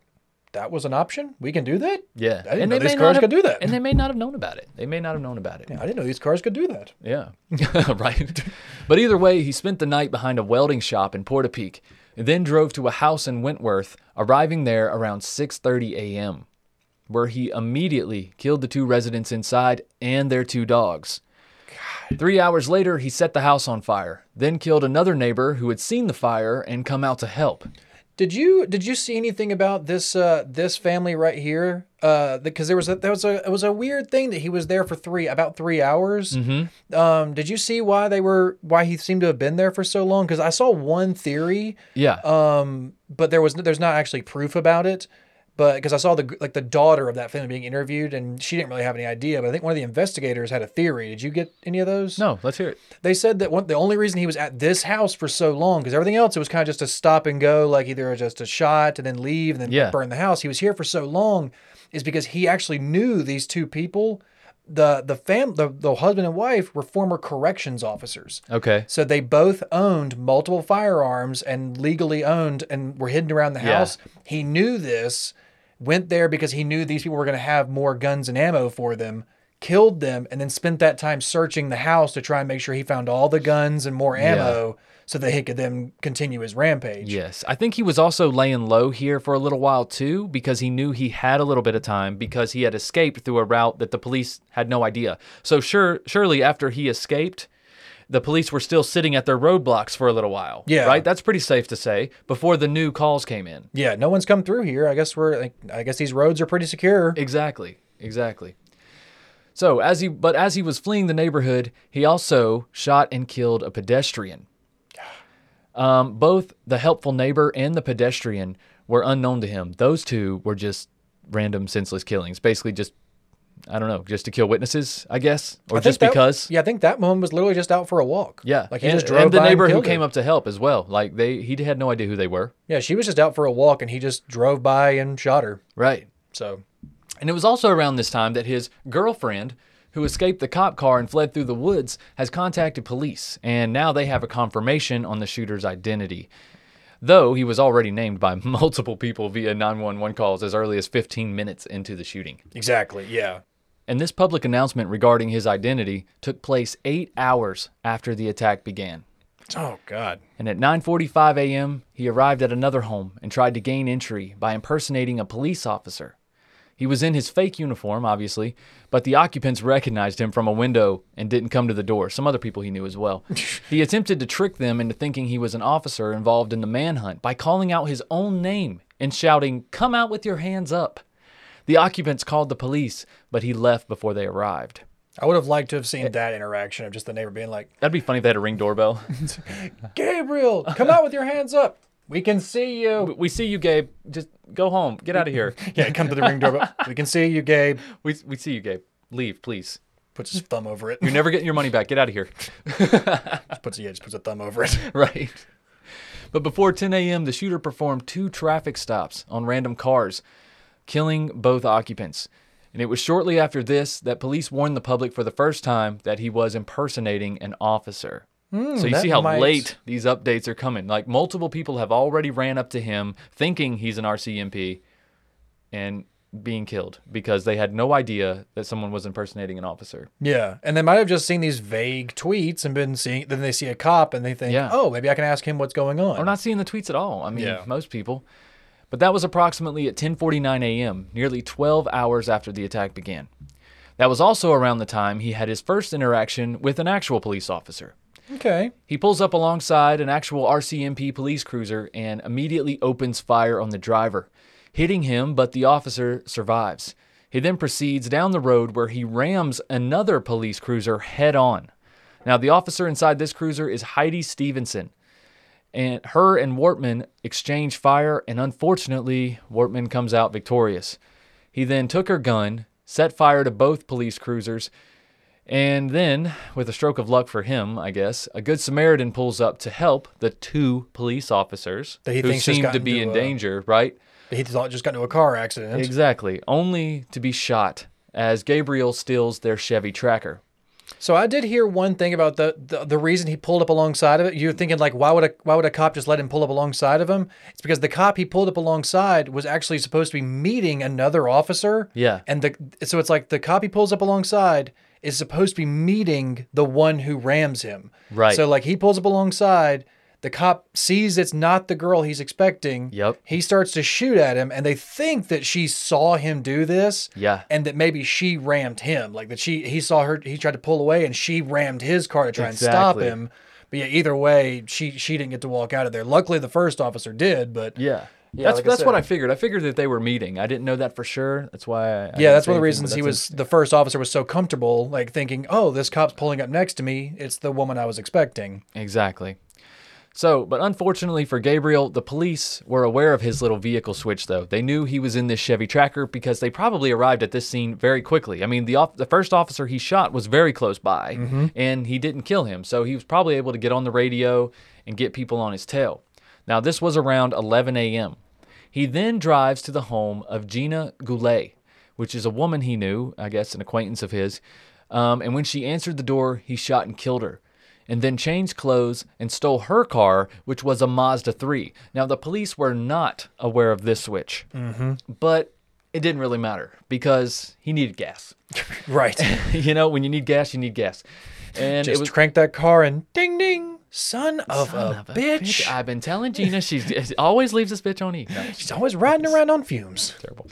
that was an option. We can do that. Yeah, I didn't know these cars not could do that. and they may not have known about it. They may not have known about it. I didn't know these cars could do that. Yeah, right. But either way, he spent the night behind a welding shop in Portapique, and then drove to a house in Wentworth, arriving there around 6:30 a.m., where he immediately killed the two residents inside and their two dogs. God. Three hours later, he set the house on fire, then killed another neighbor who had seen the fire and come out to help. Did you did you see anything about this uh this family right here? Uh, because there was a there was a it was a weird thing that he was there for three about three hours. Mm-hmm. Um, did you see why they were why he seemed to have been there for so long? Because I saw one theory, Yeah. um, but there was there's not actually proof about it. But because I saw the like the daughter of that family being interviewed, and she didn't really have any idea. But I think one of the investigators had a theory. Did you get any of those? No, let's hear it. They said that one, the only reason he was at this house for so long, because everything else it was kind of just a stop and go, like either just a shot and then leave and then Yeah. burn the house. He was here for so long, is because he actually knew these two people. The the fam the, the husband and wife were former corrections officers. Okay. So they both owned multiple firearms and legally owned and were hidden around the Yeah. house. He knew this, went there because he knew these people were going to have more guns and ammo for them, killed them, and then spent that time searching the house to try and make sure he found all the guns and more ammo so that he could then continue his rampage. Yes. I think he was also laying low here for a little while too because he knew he had a little bit of time because he had escaped through a route that the police had no idea. So sure surely after he escaped, the police were still sitting at their roadblocks for a little while. Yeah. Right? That's pretty safe to say before the new calls came in. Yeah, no one's come through here. I guess we're like, I guess these roads are pretty secure. Exactly. Exactly. So as he but as he was fleeing the neighborhood, he also shot and killed a pedestrian. Um, both the helpful neighbor and the pedestrian were unknown to him. Those two were just random senseless killings, basically just I don't know, just to kill witnesses, I guess, or I just that- because. Yeah, I think that one was literally just out for a walk. Yeah, like he and, just drove and the neighbor who killed her. came up to help as well. Like they, he had no idea who they were. Yeah, she was just out for a walk and he just drove by and shot her. Right. So And it was also around this time that his girlfriend, who escaped the cop car and fled through the woods, has contacted police, and now they have a confirmation on the shooter's identity. Though he was already named by multiple people via 911 calls as early as 15 minutes into the shooting. exactly, yeah. And this public announcement regarding his identity took place eight hours after the attack began. Oh God. And at 9:45 a.m., he arrived at another home and tried to gain entry by impersonating a police officer. He was in his fake uniform, obviously, but the occupants recognized him from a window and didn't come to the door. Some other people he knew as well. he attempted to trick them into thinking he was an officer involved in the manhunt by calling out his own name and shouting, "Come out with your hands up." The occupants called the police, but he left before they arrived. I would have liked to have seen eh. that interaction of just the neighbor being like, That'd be funny if they had a ring doorbell. Gabriel, come out with your hands up. We can see you. we see you, Gabe. Just go home. Get out of here. Yeah, come to the ring doorbell. We can see you, Gabe. We, we see you, Gabe. Leave, please. Puts his thumb over it. You're never getting your money back. Get out of here. Just puts yeah, just puts a thumb over it. right. But before 10 a.m., the shooter performed two traffic stops on random cars, killing both occupants. And it was shortly after this that police warned the public for the first time that he was impersonating an officer. Hmm, so you see how might- late these updates are coming. Like multiple people have already ran up to him thinking he's an RCMP and being killed because they had no idea that someone was impersonating an officer. Yeah, and they might have just seen these vague tweets and been seeing. Then they see a cop and they think, Yeah. oh, maybe I can ask him what's going on. or not seeing the tweets at all. I mean, Yeah. most people. But that was approximately at 10:49 a.m., nearly 12 hours after the attack began. That was also around the time he had his first interaction with an actual police officer. Okay. He pulls up alongside an actual RCMP police cruiser and immediately opens fire on the driver, hitting him, but the officer survives. He then proceeds down the road where he rams another police cruiser head on. Now, the officer inside this cruiser is Heidi Stevenson. And her and Wortman exchange fire, and unfortunately, Wortman comes out victorious. He then took her gun, set fire to both police cruisers, and then, with a stroke of luck for him, I guess, a good Samaritan pulls up to help the two police officers That he who seem to be in a- danger, right? He thought just got into a car accident. Exactly. Only to be shot as Gabriel steals their Chevy Tracker. So I did hear one thing about the, the the reason he pulled up alongside of it. You're thinking like, why would a why would a cop just let him pull up alongside of him? It's because the cop he pulled up alongside was actually supposed to be meeting another officer. Yeah. And the so it's like the cop he pulls up alongside is supposed to be meeting the one who rams him. Right. So like he pulls up alongside. The cop sees it's not the girl he's expecting. Yep. He starts to shoot at him, and they think that she saw him do this Yeah. and that maybe she rammed him like that she he saw her he tried to pull away and she rammed his car to try and stop him but yeah either way she she didn't get to walk out of there luckily the first officer did but Yeah. Yeah, that's like I that's what. I figured. I figured that they were meeting. I didn't know that for sure. That's why. I, I yeah that's one of the reasons he was the first officer was so comfortable like thinking oh this cop's pulling up next to me it's the woman i was expecting Exactly. So, but unfortunately for Gabriel, the police were aware of his little vehicle switch, though. They knew he was in this Chevy Tracker because they probably arrived at this scene very quickly. I mean, the off- the first officer he shot was very close by, mm-hmm. and he didn't kill him, so he was probably able to get on the radio and get people on his tail. Now, this was around 11 a.m. He then drives to the home of Gina Goulet, which is a woman he knew, I guess an acquaintance of his. Um, and when she answered the door, he shot and killed her, and then changed clothes and stole her car, which was a Mazda 3. Now, the police were not aware of this switch, mm-hmm. but it didn't really matter because he needed gas. Right. you know, when you need gas, you need gas. And Just it was crank that car and ding ding. Son of Son a of a bitch. I've been telling Gina she's always leaves this bitch on E. No, She's always riding around on fumes. terrible.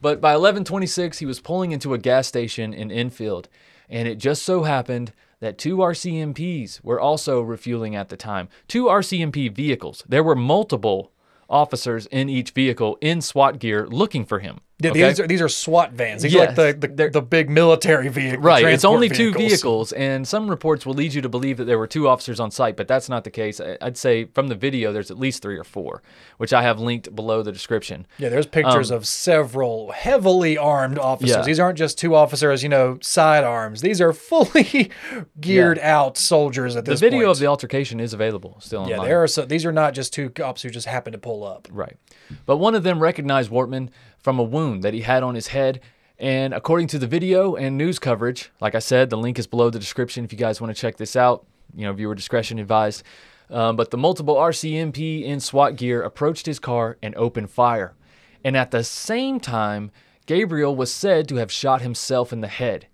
But by 11:26, he was pulling into a gas station in Enfield, and it just so happened that two RCMPs were also refueling at the time. Two RCMP vehicles. There were multiple officers in each vehicle in SWAT gear looking for him. Yeah, okay? These are these are SWAT vans. These Yes, are like the, the, the big military vehicle. Right. It's only two vehicles. vehicles, and some reports will lead you to believe that there were two officers on site, but that's not the case. I'd say from the video, there's at least three or four, which I have linked below the description. Yeah, there's pictures of several heavily armed officers. Um, Yeah. These aren't just two officers, you know, sidearms. These are fully geared out soldiers at this. Point. The video point. of the altercation is available still yeah, online. there are so these are not just two cops who just happened to pull up. Right. But one of them recognized Wortman from a wound that he had on his head. And according to the video and news coverage, like I said, the link is below the description if you guys want to check this out. You know, viewer discretion advised. Um, but the multiple RCMP in SWAT gear approached his car and opened fire. And at the same time, Gabriel was said to have shot himself in the head,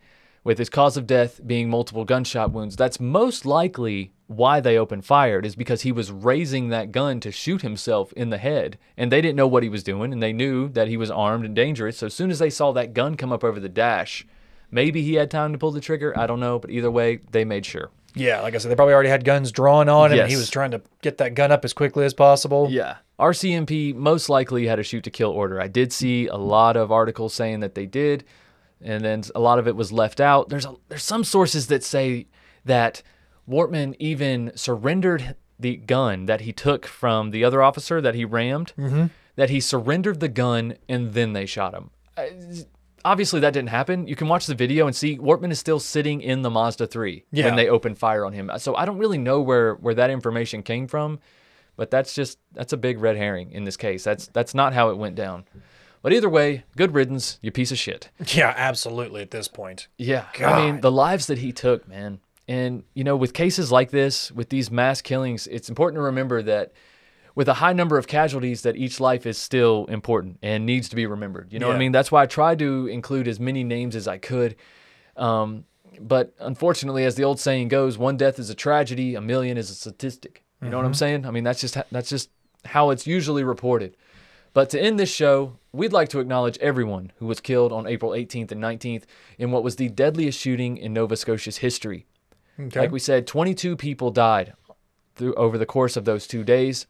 with his cause of death being multiple gunshot wounds. That's most likely why they opened fire. is because he was raising that gun to shoot himself in the head, and they didn't know what he was doing, and they knew that he was armed and dangerous. So as soon as they saw that gun come up over the dash, maybe he had time to pull the trigger. I don't know, but either way, they made sure. Yeah, like I said, they probably already had guns drawn on him, and he was trying to get that gun up as quickly as possible. Yeah. RCMP most likely had a shoot to kill order. I did see a lot of articles saying that they did, and then a lot of it was left out. There's a, there's some sources that say that Wortman even surrendered the gun that he took from the other officer that he rammed. Mm-hmm. That he surrendered the gun and then they shot him. Obviously, that didn't happen. You can watch the video and see Wortman is still sitting in the Mazda 3 Yeah. when they opened fire on him. So I don't really know where, where that information came from but that's just that's a big red herring in this case. That's that's not how it went down. But either way, good riddance, you piece of shit. Yeah, absolutely. At this point, Yeah, I mean the lives that he took, man. And you know, with cases like this, with these mass killings, it's important to remember that with a high number of casualties, that each life is still important and needs to be remembered. You know what I mean? That's why I tried to include as many names as I could. Um, but unfortunately, as the old saying goes, one death is a tragedy, a million is a statistic. You know what I'm saying? I mean, that's just that's just how it's usually reported. But to end this show, we'd like to acknowledge everyone who was killed on April 18th and 19th in what was the deadliest shooting in Nova Scotia's history. Okay. Like we said, 22 people died through over the course of those two days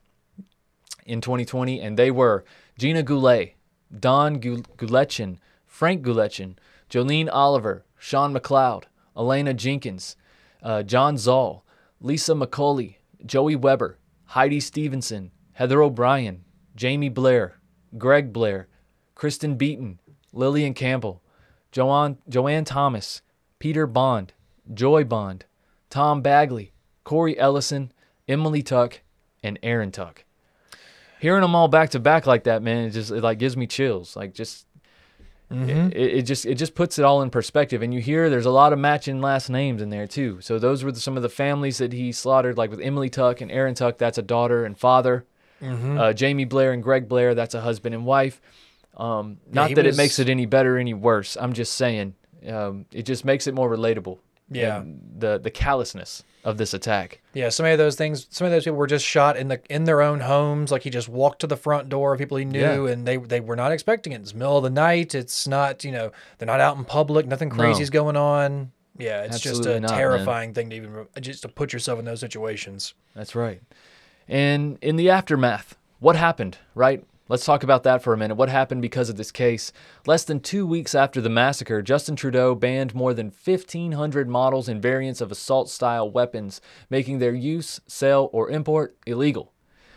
in 2020, and they were Gina Goulet, Dawn Gulenchyn, Frank Gulenchyn, Jolene Oliver, Sean McLeod, Elena Jenkins, uh, John Zahl, Lisa McCauley, Joey Webber, Heidi Stevenson, Heather O'Brien, Jamie Blair, Greg Blair, Kristen Beaton, Lillian Campbell, Joanne, Joanne Thomas, Peter Bond, Joy Bond, Tom Bagley, Corey Ellison, Emily Tuck, and Aaron Tuck. Hearing them all back to back like that, man, it just it like gives me chills. Like just it, it just it just puts it all in perspective. And you hear there's a lot of matching last names in there too. So those were the, some of the families that he slaughtered, like with Emily Tuck and Aaron Tuck. That's a daughter and father. Uh, Jamie Blair and Greg Blair. That's a husband and wife. Um, not he that was- it makes it any better, or any worse. I'm just saying, um, it just makes it more relatable. Yeah. The the callousness of this attack. Yeah, some of those things, some of those people were just shot in the in their own homes. Like he just walked to the front door of people he knew, Yeah. and they they were not expecting it. It's the middle of the night. It's not, you know, they're not out in public. Nothing crazy crazy's going on. Yeah, it's just a not, man. terrifying thing to even just to put yourself in those situations. That's right. And in the aftermath, what happened, right? Let's talk about that for a minute. What happened because of this case? Less than two weeks after the massacre, Justin Trudeau banned more than 1,500 models and variants of assault style weapons, making their use, sale, or import illegal.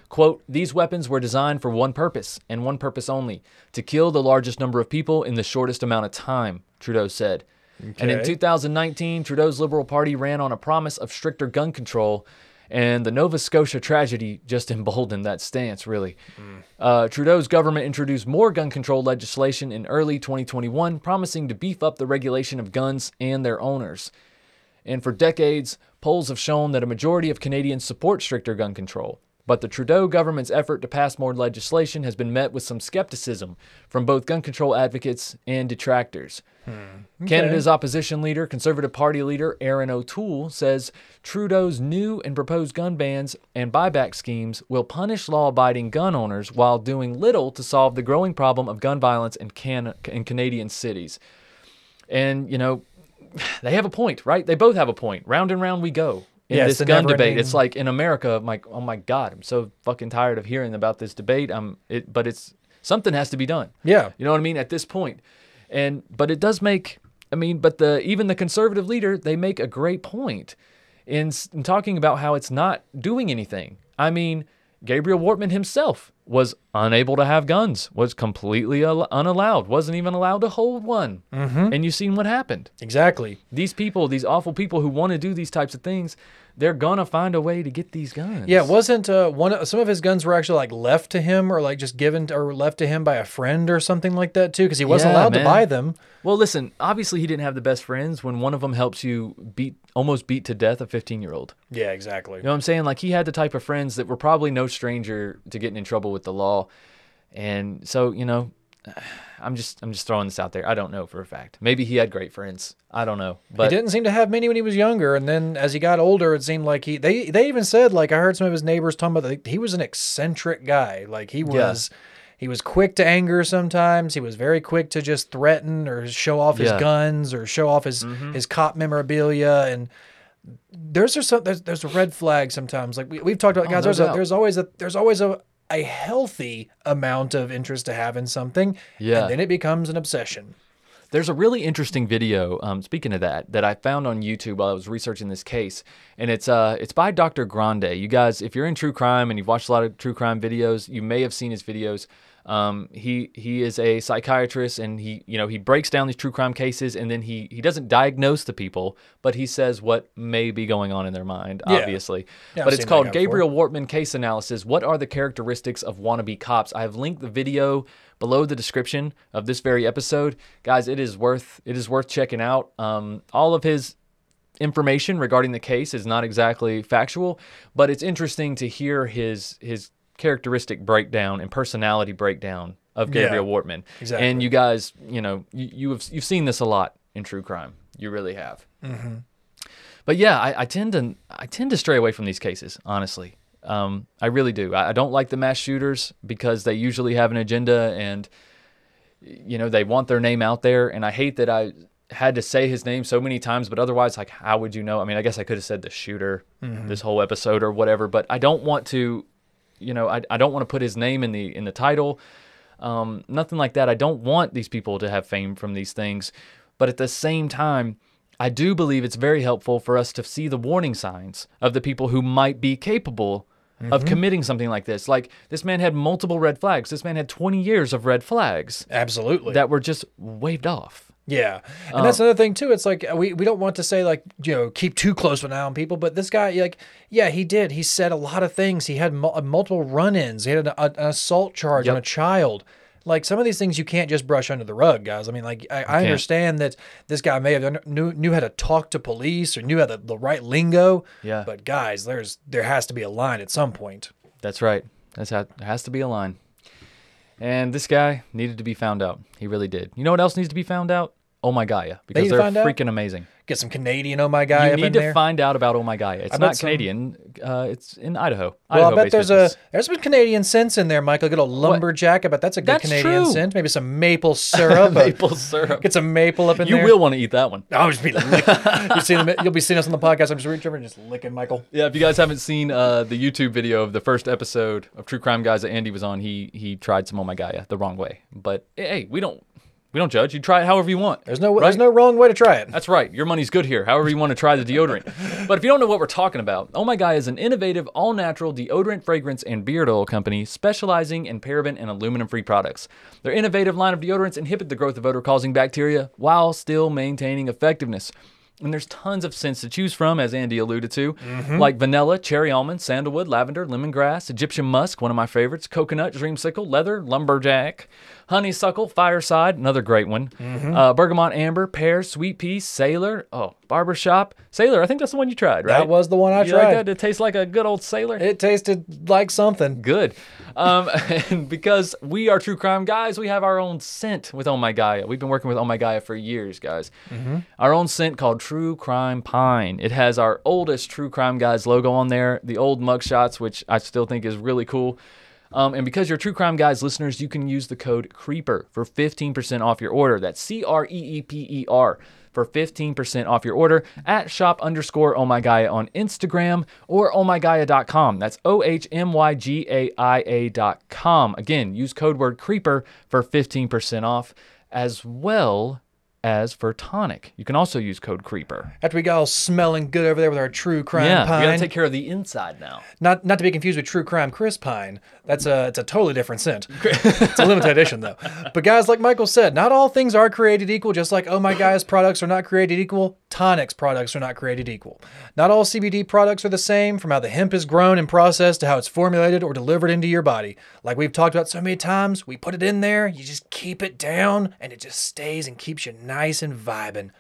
Quote, these weapons were designed for one purpose, and one purpose only to kill the largest number of people in the shortest amount of time, Trudeau said. And in 2019, Trudeau's Liberal Party ran on a promise of stricter gun control, and the Nova Scotia tragedy just emboldened that stance, really. Uh, Trudeau's government introduced more gun control legislation in early 2021, promising to beef up the regulation of guns and their owners. And for decades, polls have shown that a majority of Canadians support stricter gun control. But the Trudeau government's effort to pass more legislation has been met with some skepticism from both gun control advocates and detractors. Hmm, Canada's opposition leader, Conservative Party leader Erin O'Toole, says Trudeau's new and proposed gun bans and buyback schemes will punish law abiding gun owners while doing little to solve the growing problem of gun violence in, Can- in Canadian cities. And, you know, they have a point, right? They both have a point. Round and round we go in Yeah, this gun debate. never-ending- It's like in America, I'm like, oh my God, I'm so fucking tired of hearing about this debate. I'm, it, but it's something has to be done. Yeah. You know what I mean? At this point, and but it does make. I mean, but the even the conservative leader they make a great point in, in talking about how it's not doing anything. I mean, Gabriel Wortman himself was unable to have guns, was completely al- unallowed, wasn't even allowed to hold one. Mm-hmm. And you've seen what happened. Exactly. These people, these awful people who want to do these types of things, they're gonna find a way to get these guns. Yeah, wasn't uh, one of some of his guns were actually like left to him or like just given to, or left to him by a friend or something like that too because he wasn't Yeah, allowed man. to buy them. Well, listen. Obviously, he didn't have the best friends. When one of them helps you beat, almost beat to death a 15-year-old. Yeah, exactly. You know what I'm saying? Like he had the type of friends that were probably no stranger to getting in trouble with the law. And so, you know, I'm just I'm just throwing this out there. I don't know for a fact. Maybe he had great friends. I don't know. But he didn't seem to have many when he was younger, and then as he got older, it seemed like he they they even said like I heard some of his neighbors talking about that he was an eccentric guy. Like he was he was quick to anger sometimes. He was very quick to just threaten or show off his Yeah. guns or show off his mm-hmm. his cop memorabilia and. There's just some, there's there's a red flag sometimes. Like we, we've talked about, Oh, guys. no there's a, there's always a there's always a a healthy amount of interest to have in something, Yeah. and then it becomes an obsession. There's a really interesting video. Um, speaking of that, that I found on YouTube while I was researching this case, and it's uh, it's by Dr. Grande. You guys, if you're in true crime and you've watched a lot of true crime videos, you may have seen his videos. Um, he he is a psychiatrist, and he you know he breaks down these true crime cases, and then he he doesn't diagnose the people, but he says what may be going on in their mind. Yeah. Obviously, Yeah, I've but it's called guy before. Gabriel Wortman Case Analysis. What are the characteristics of wannabe cops? I have linked the video below the description of this very episode, guys. It is worth it is worth checking out. Um, all of his information regarding the case is not exactly factual, but it's interesting to hear his his characteristic breakdown and personality breakdown of Yeah, Gabriel Wortman. exactly. And you guys, you know, you, you have you've seen this a lot in true crime. You really have. But yeah, I, I tend to I tend to stray away from these cases. Honestly, um, I really do. I, I don't like the mass shooters because they usually have an agenda and you know they want their name out there. And I hate that I had to say his name so many times. But otherwise, like, how would you know? I mean, I guess I could have said the shooter this whole episode or whatever. But I don't want to, you know, I, I don't want to put his name in the in the title. Um, nothing like that. I don't want these people to have fame from these things. But at the same time, I do believe it's very helpful for us to see the warning signs of the people who might be capable of committing something like this. Like this man had multiple red flags. This man had 20 years of red flags Absolutely. that were just waved off. Yeah, and that's um, another thing too. It's like uh, we, we don't want to say like you know keep too close eye on people, but this guy like yeah he did. He said a lot of things. He had mul- uh, multiple run-ins. He had an, an assault charge on a child. Like some of these things you can't just brush under the rug, guys. I mean, like I, I understand that this guy may have done- knew knew how to talk to police or knew how the, the right lingo. Yeah. But guys, there's there has to be a line at some point. That's right. That's how, there has to be a line. And this guy needed to be found out. He really did. You know what else needs to be found out? Oh My Gaia because you they're find out? freaking amazing. Get some Canadian oh my guy you need to there. find out about Oh My Gaia. It's not some- Canadian. Uh, it's in Idaho. well, I bet there's business. a there's some Canadian scents in there, Michael. Get a lumberjack. I bet that's a good That's Canadian true. scent. Maybe some maple syrup. maple syrup. Get some maple up in You there. You will want to eat that one. I'll just be licking. you see them, you'll be seeing us on the podcast. I'm just reaching over and just licking Michael. Yeah, if you guys haven't seen uh, the YouTube video of the first episode of True Crime Guys that Andy was on, he he tried some Oh My Gaia the wrong way. But hey, we don't we don't judge. You try it however you want. There's no there's no wrong way to try it. That's right. Your money's good here. However you want to try the deodorant. but if you don't know what we're talking about, Oh My Gaia is an innovative, all-natural deodorant, fragrance, and beard oil company specializing in paraben and aluminum-free products. Their innovative line of deodorants inhibit the growth of odor-causing bacteria while still maintaining effectiveness. And there's tons of scents to choose from, as Andy alluded to, mm-hmm. like vanilla, cherry almond, sandalwood, lavender, lemongrass, Egyptian musk, one of my favorites, coconut, dreamsicle, leather, lumberjack, honeysuckle, fireside, another great one, uh, bergamot, amber, pear, sweet pea, sailor, oh, barbershop, sailor. I think that's the one you tried, right? That was the one I you like tried. that? It tastes like a good old sailor. It tasted like something. Good. Um, and because we are true crime guys, we have our own scent with Oh My Gaia. We've been working with Oh My Gaia for years, guys. Our own scent called True Crime Pine. It has our oldest True Crime Guys logo on there, the old mugshots, which I still think is really cool. Um, and because you're True Crime Guys listeners, you can use the code CREEPER for 15% off your order. That's C R E E P E R for 15% off your order at shop underscore oh my Gaia on Instagram or ohmygaia.com. That's O H M Y G A I A.com. Again, use code word CREEPER for 15% off as well as for tonic. You can also use code CREEPER. After we got all smelling good over there with our true crime Yeah, pine. we gotta take care of the inside now. not not to be confused with True Crime Chris Pine. That's a it's a totally different scent. it's a limited edition though. But guys, like Michael said, not all things are created equal. Just like Oh My Gaia's products are not created equal, Tonic's products are not created equal. Not all CBD products are the same, from how the hemp is grown and processed to how it's formulated or delivered into your body. Like we've talked about so many times, we put it in there, you just keep it down, and it just stays and keeps you nice and vibing.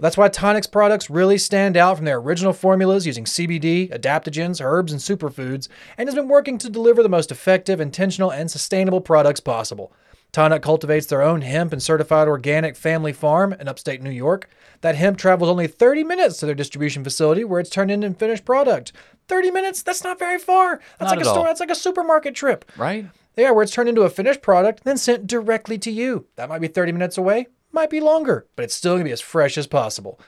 That's why Tonic's products really stand out from their original formulas using CBD, adaptogens, herbs, and superfoods, and has been working to deliver the most effective, intentional, and sustainable products possible. Tonic cultivates their own hemp and certified organic family farm in upstate New York. That hemp travels only 30 minutes to their distribution facility where it's turned into finished product. 30 minutes? That's not very far. That's Not like a store, all. that's like a supermarket trip. Right? Yeah, where it's turned into a finished product, then sent directly to you. That might be 30 minutes away, might be longer, but it's still gonna be as fresh as possible.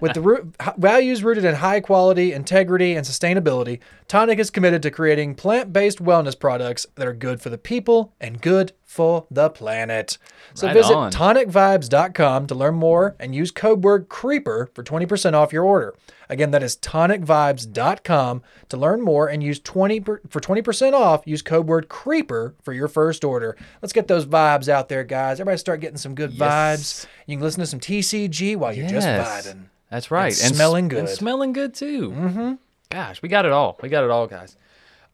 With the root, values rooted in high quality, integrity, and sustainability, Tonic is committed to creating plant based wellness products that are good for the people and good for the planet. So Right visit on. tonicvibes.com to learn more and use code word CREEPER for 20% off your order. Again, that is tonicvibes.com to learn more and use 20 per, for 20% off. Use code word CREEPER for your first order. Let's get those vibes out there, guys. Everybody start getting some good vibes. You can listen to some TCG while you're just vibing. That's right. And smelling s- And good. smelling good too. Mm-hmm. Gosh, we got it all. We got it all, guys.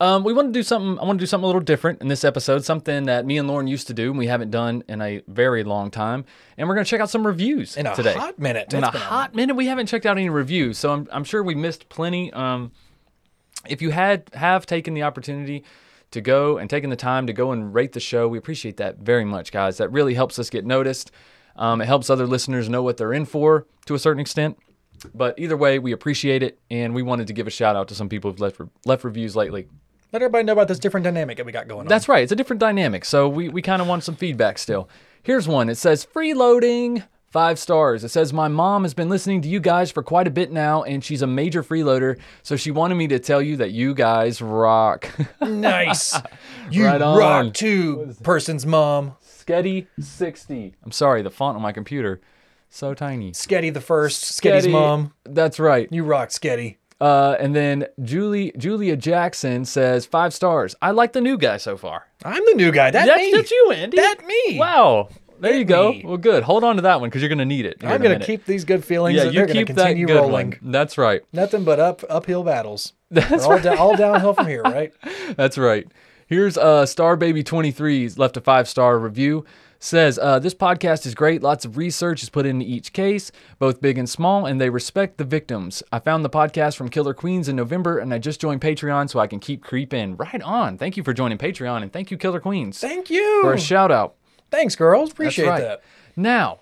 Um, we want to do something. I want to do something a little different in this episode. Something that me and Lauren used to do, and we haven't done in a very long time. And we're going to check out some reviews In a today. hot minute. In a hot minute, we haven't checked out any reviews, so I'm, I'm sure we missed plenty. Um, if you had have taken the opportunity to go and taken the time to go and rate the show, we appreciate that very much, guys. That really helps us get noticed. Um, it helps other listeners know what they're in for to a certain extent. But either way, we appreciate it, and we wanted to give a shout out to some people who've left left reviews lately. Let everybody know about this different dynamic that we got going on. That's right. It's a different dynamic. So we, we kind of want some feedback still. Here's one. It says freeloading. Five stars. It says my mom has been listening to you guys for quite a bit now, and she's a major freeloader. So she wanted me to tell you that you guys rock. nice. You Right rock too, person's mom. Sketty sixty. I'm sorry, the font on my computer, so tiny. Sketty the first. Sketty's Sketty- mom. That's right. You rock, Sketty. Uh, and then Julie Julia Jackson says five stars. I like the new guy so far. I'm the new guy. That That's, me. that's you, Andy. That me. Wow. There you go. me. Well, good. Hold on to that one because you're gonna need it. here I'm in a gonna minute. keep these good feelings. Yeah, and you they're gonna keep that continue good rolling. one. That's right. Nothing but up uphill battles. That's all, da- all downhill from here, right? That's right. Here's uh, Star Baby 23 left a five star review. Says uh, this podcast is great. Lots of research is put into each case, both big and small, and they respect the victims. I found the podcast from Killer Queens in November, and I just joined Patreon so I can keep creeping. Right on. Thank you for joining Patreon, and thank you, Killer Queens, Thank you. for a shout out. Thanks, girls. Appreciate right. that. Now,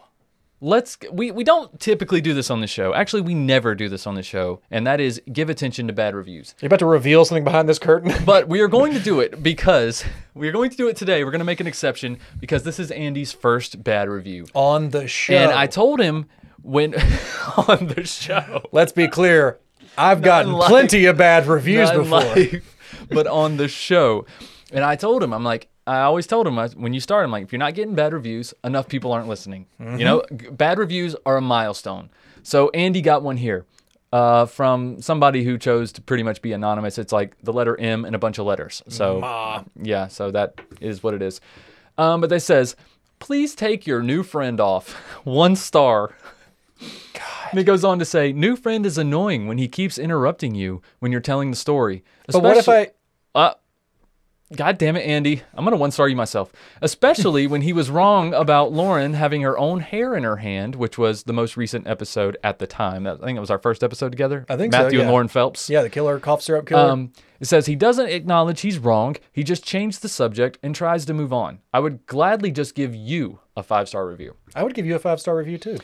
let's we we don't typically do this on the show. Actually, we never do this on the show, and that is give attention to bad reviews. you're about to reveal something behind this curtain? But we are going to do it because we are going to do it today. We're going to make an exception because this is Andy's first bad review. on the show. And I told him when on the show. Let's be clear. I've gotten live. plenty of bad reviews before. live, but on the show. And I told him, I'm like, I always told him I, when you start, I'm like, if you're not getting bad reviews, enough people aren't listening. You know, Mm-hmm. g- bad reviews are a milestone. So Andy got one here uh, from somebody who chose to pretty much be anonymous. It's like the letter M and a bunch of letters. So yeah, so that is what it is. Um, but they says, please take your new friend off. One star. And it goes on to say, new friend is annoying when he keeps interrupting you when you're telling the story. But what if I? Uh, God damn it, Andy. I'm going to one star you myself. Especially when he was wrong about Lauren having her own hair in her hand, which was the most recent episode at the time. I think it was our first episode together. I think so, Matthew and. Lauren Phelps. Yeah, the killer cough syrup killer. Um, it says he doesn't acknowledge he's wrong. He just changed the subject and tries to move on. I would gladly just give you a five star review. I would give you a five star review too.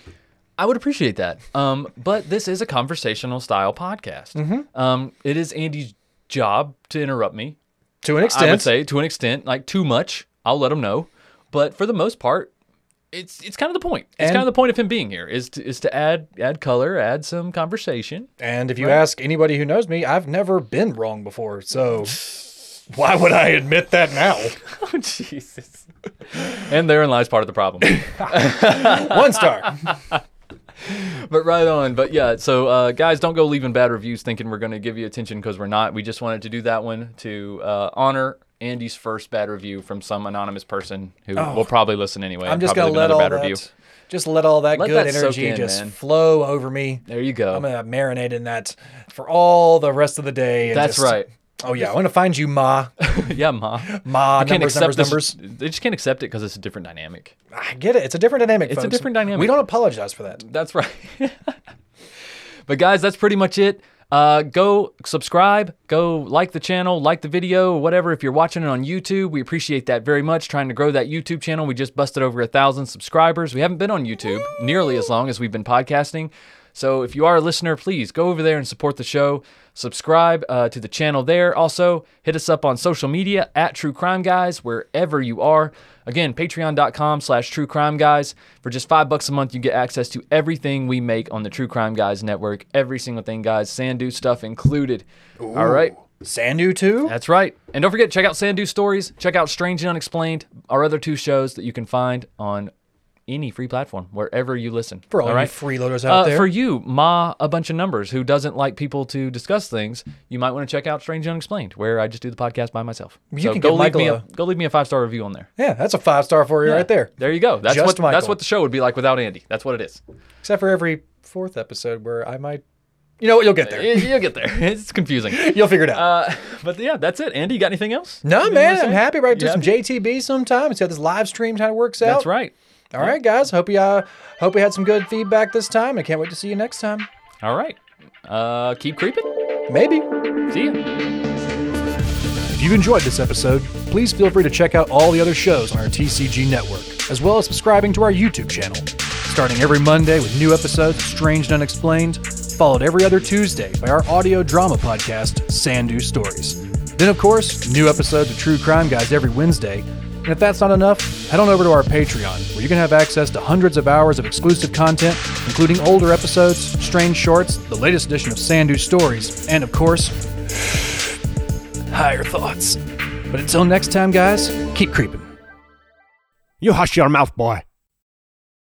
I would appreciate that. Um, but this is a conversational style podcast. Mm-hmm. Um, it is Andy's job to interrupt me. To an extent, I would say to an extent, like too much. I'll let him know. But for the most part, it's it's kind of the point. It's And- kind of the point of him being here is to is to add add color, add some conversation. And if you ask anybody who knows me, I've never been wrong before. So why would I admit that now? Oh Jesus! and therein lies part of the problem. One star. but right on. But yeah, so uh, guys, don't go leaving bad reviews thinking we're going to give you attention because we're not. We just wanted to do that one to uh, honor Andy's first bad review from some anonymous person who will probably listen anyway. Oh. I'm just gonna let all another that, review. just let all that Let good that energy in, just man. flow over me. There you go. I'm gonna marinate in that for all the rest of the day. and That's just- right. Oh yeah, I'm gonna find you, Ma. yeah, ma. Ma, You can't numbers, accept numbers, numbers. They just can't accept it because it's a different dynamic. I get it. It's a different dynamic. It's a different dynamic. We don't apologize for that. That's right. but guys, that's pretty much it. Uh, go subscribe, go like the channel, like the video, whatever. If you're watching it on YouTube, we appreciate that very much. Trying to grow that YouTube channel. We just busted over a thousand subscribers. We haven't been on YouTube nearly as long as we've been podcasting. So if you are a listener, please go over there and support the show. Subscribe uh, to the channel there. Also, hit us up on social media at True Crime Guys, wherever you are. Again, patreon.com slash true crime guys. For just five bucks a month, you get access to everything we make on the True Crime Guys network. Every single thing, guys. Sandu stuff included. All right. Sandu too. That's right. And don't forget, check out Sandu Stories. Check out Strange and Unexplained, our other two shows that you can find on any free platform, wherever you listen. For all you freeloaders out Uh, there. For you, Ma, a bunch of numbers, who doesn't like people to discuss things, you might want to check out Strange Unexplained, where I just do the podcast by myself. You so can go leave me a, go leave me a five star review on there. yeah, that's a five star for you right there. There you go. That's Just what that's what the show would be like without Andy. That's what it is. Except for every fourth episode where I might. You know what? You'll get there. You- You'll get there. It's confusing. You'll figure it out. Uh, but yeah, that's it. Andy, you got anything else? no, man, I'm happy. Right, do some? JTB sometime. See how this live stream kind of works out. That's right. All right, guys. Hope you uh, hope we had some good feedback this time. I can't wait to see you next time. All right. Uh, keep creeping. Maybe. See ya. If you've enjoyed this episode, please feel free to check out all the other shows on our TCG network, as well as subscribing to our YouTube channel. Starting every Monday with new episodes of Strange and Unexplained, followed every other Tuesday by our audio drama podcast, Sandu Stories. Then, of course, new episodes of True Crime Guys every Wednesday. And if that's not enough, head on over to our Patreon, where you can have access to hundreds of hours of exclusive content, including older episodes, strange shorts, the latest edition of Sandu Stories, and of course, higher thoughts. But until next time, guys, keep creeping. You hush your mouth, boy.